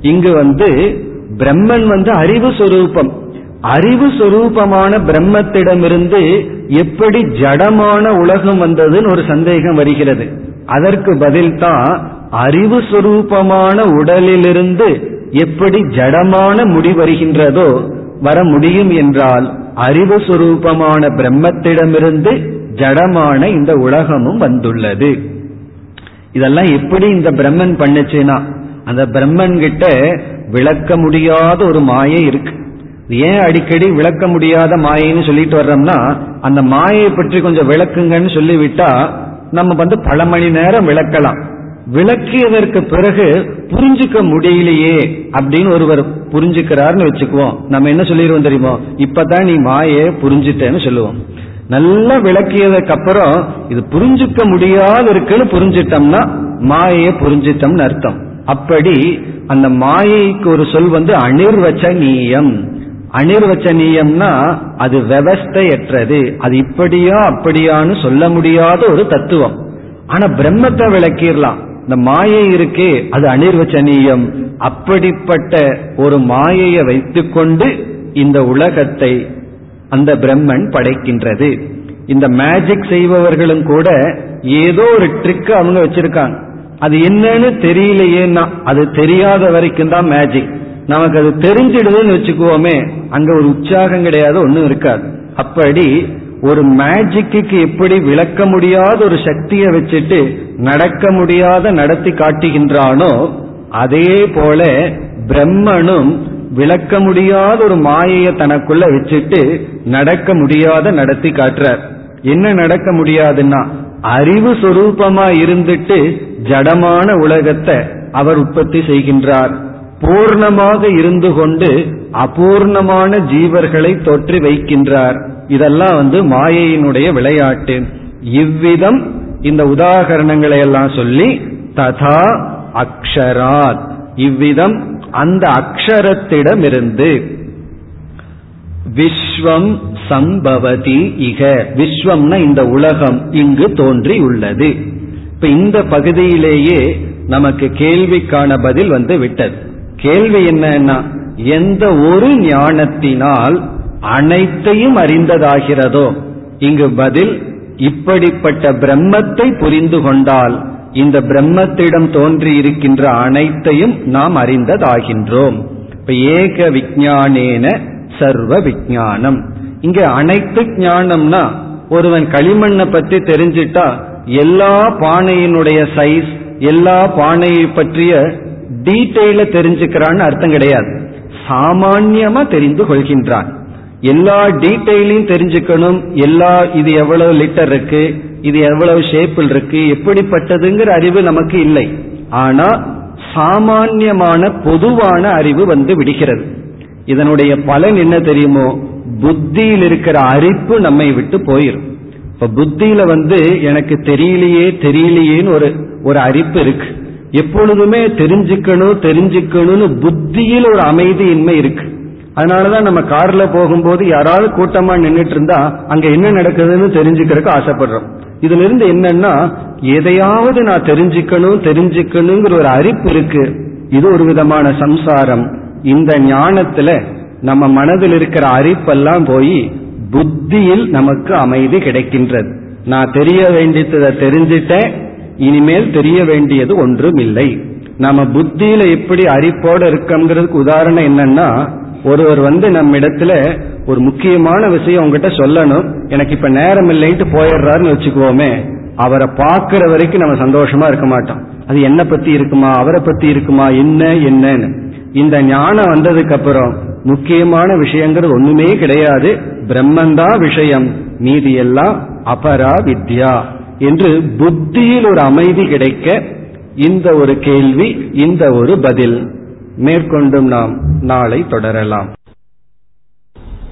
இங்கு வந்து பிரம்மன் வந்து அறிவு சொரூபம். அறிவு சொரூபமான பிரம்மத்திடமிருந்து எப்படி ஜடமான உலகம் வந்ததுன்னு ஒரு சந்தேகம் வருகிறது. அதற்கு பதில் தான் அறிவு சொரூபமான உடலிலிருந்து எப்படி ஜடமான முடி வருகின்றதோ வர முடியும் என்றால் அறிவு சுரூபமான பிரம்மத்திடமிருந்து ஜடமான இந்த உலகமும் வந்துள்ளது. இதெல்லாம் எப்படி இந்த பிரம்மன் பண்ணுச்சுன்னா அந்த பிரம்மன் கிட்ட விளக்க முடியாத ஒரு மாயை இருக்கு. ஏன் அடிக்கடி விளக்க முடியாத மாயைன்னு சொல்லிட்டு வர்றோம்னா அந்த மாயை பற்றி கொஞ்சம் விளக்குங்கன்னு சொல்லிவிட்டா நம்ம வந்து பல மணி நேரம் விளக்கலாம். விளக்கியதற்கு பிறகு புரிஞ்சுக்க முடியலையே அப்படின்னு ஒருவர் புரிஞ்சுக்கிறாருன்னு வச்சுக்குவோம். நம்ம என்ன சொல்லிடுவோம் தெரியுமோ? இப்பதான் நீ மாயை புரிஞ்சுட்டேன்னு சொல்லுவோம். நல்லா விளக்கியதுக்கு அப்புறம் இது புரிஞ்சுக்க முடியாத இருக்குன்னு புரிஞ்சிட்டோம்னா மாயையை புரிஞ்சிட்டோம்னு அர்த்தம். அப்படி அந்த மாயைக்கு ஒரு சொல் வந்து அனிர்வச்சனீயம். அனிர்வச்சனீயம்னா அது விவஸ்தையற்றது. அது இப்படியா அப்படியான்னு சொல்ல முடியாத ஒரு தத்துவம். ஆனா பிரம்மத்தை விளக்கிடலாம். இந்த மாயை இருக்கே அது அனிர்வச்சனீயம். அப்படிப்பட்ட ஒரு மாயையை வைத்துக்கொண்டு இந்த உலகத்தை அந்த பிரம்மன் படைக்கின்றது. இந்த மேஜிக் செய்பவர்களும் கூட ஏதோ ஒரு ட்ரிக் அவங்க வச்சிருக்காங்க. அது என்னன்னு தெரியலையேன்னா அது தெரியாத வரைக்கும் தான் மேஜிக் நமக்கு அது தெரிஞ்சிடுதுன்னு வச்சுக்குவோமே அங்க ஒரு உற்சாகம் கிடையாது ஒன்றும் இருக்காது. அப்படி ஒரு மேஜிக்கு எப்படி விளக்க முடியாத ஒரு சக்தியை வச்சுட்டு நடக்க முடியாத நடத்தி காட்டுகின்றானோ அதே போல பிரம்மனும் விளக்க முடியாத ஒரு மாயையை தனக்குள்ள வச்சுட்டு நடக்க முடியாத நடத்தி காட்டுறார். என்ன நடக்க முடியாதுன்னா அறிவு சொரூபமா இருந்துட்டு ஜடமான உலகத்தை அவர் உற்பத்தி செய்கின்றார். பூர்ணமாக இருந்து கொண்டு அபூர்ணமான ஜீவர்களை தொற்றி வைக்கின்றார். இதெல்லாம் வந்து மாயையினுடைய விளையாட்டு. இவ்விதம் இந்த உதாகரணங்களை எல்லாம் சொல்லி ததா அக்ஷராத். இவ்விதம் அந்த அக்ஷரத்திடமிருந்து விஸ்வம் சம்பவதி இக. விஸ்வம்னா இந்த உலகம் இங்கு தோன்றி உள்ளது இப்ப இந்த பகுதியிலேயே நமக்கு கேள்விக்கான பதில் வந்து விட்டது. கேள்வி என்னன்னா எந்த ஒரு ஞானத்தினால் அனைத்தையும் அறிந்ததாகிறதோ இங்கு பதில் இப்படிப்பட்ட பிரம்மத்தை புரிந்து கொண்டால் இந்த பிரம்மத்திடம் தோன்றி இருக்கின்ற அனைத்தையும் நாம் அறிந்ததாகின்றோம். இப்ப ஏக விஜானேன சர்வ விஜானம் இங்க அனைத்து ஞானம்னா ஒருவன் களிமண்ணை பற்றி தெரிஞ்சிட்டா எல்லா பானையினுடைய சைஸ் எல்லா பானையை பற்றிய டீட்டெயில தெரிஞ்சுக்கிறான்னு அர்த்தம் கிடையாது. சாமான்யமா தெரிந்து கொள்கின்றான். எல்லா டீட்டெயிலையும் தெரிஞ்சுக்கணும். எல்லா இது எவ்வளவு லிட்டர் இருக்கு இது எவ்வளவு ஷேப்பில் இருக்கு எப்படிப்பட்டதுங்கிற அறிவு நமக்கு இல்லை. ஆனா சாமான்யமான பொதுவான அறிவு வந்து விடுகிறது. இதனுடைய பலன் என்ன தெரியுமோ? புத்தியில் இருக்கிற அரிப்பு நம்மை விட்டு போயிடும் இப்ப புத்தியில வந்து எனக்கு தெரியலையே தெரியலையேன்னு ஒரு ஒரு அரிப்பு இருக்கு. எப்பொழுதுமே தெரிஞ்சுக்கணும் தெரிஞ்சுக்கணும்னு புத்தியில் ஒரு அமைதியின்மை இருக்கு. அதனாலதான் நம்ம கார்ல போகும்போது யாராவது கூட்டமா நின்றுட்டு இருந்தா அங்க என்ன நடக்குதுன்னு தெரிஞ்சுக்கிறதுக்கு ஆசைப்படுறோம். இதுல இருந்து என்னன்னா எதையாவது நான் தெரிஞ்சுக்கணும் தெரிஞ்சுக்கணுங்கிற ஒரு அரிப்பு இருக்கு. இது ஒரு விதமான சம்சாரம். இந்த ஞானத்துல நம்ம மனதில் இருக்கிற அரிப்பெல்லாம் போய் புத்தியில் நமக்கு அமைதி கிடைக்கின்றது. நான் தெரிய வேண்டியதை தெரிஞ்சிட்டேன் இனிமேல் தெரிய வேண்டியது ஒன்றும் இல்லை. நம்ம புத்தியில எப்படி அரிப்போட இருக்கங்கிறதுக்கு உதாரணம் என்னன்னா ஒருவர் வந்து நம்ம இடத்துல ஒரு முக்கியமான விஷயம் உங்ககிட்ட சொல்லணும். எனக்கு இப்ப நேரம் இல்லைன்ட்டு போயிடுறாருன்னு வச்சுக்குவோமே அவரை பார்க்கிற வரைக்கும் நம்ம சந்தோஷமா இருக்க மாட்டோம். அது என்ன பத்தி இருக்குமா அவரை பத்தி இருக்குமா என்ன என்னன்னு. இந்த ஞானம் வந்ததுக்கு அப்புறம் முக்கியமான விஷயங்கிறது ஒண்ணுமே கிடையாது. பிரம்மந்தா விஷயம். மீதி எல்லாம் அபரா வித்யா என்று புத்தியில் ஒரு அமைதி கிடைக்க இந்த ஒரு கேள்வி இந்த ஒரு பதில் மேற்கொண்டும் நாம் நாளை தொடரலாம்.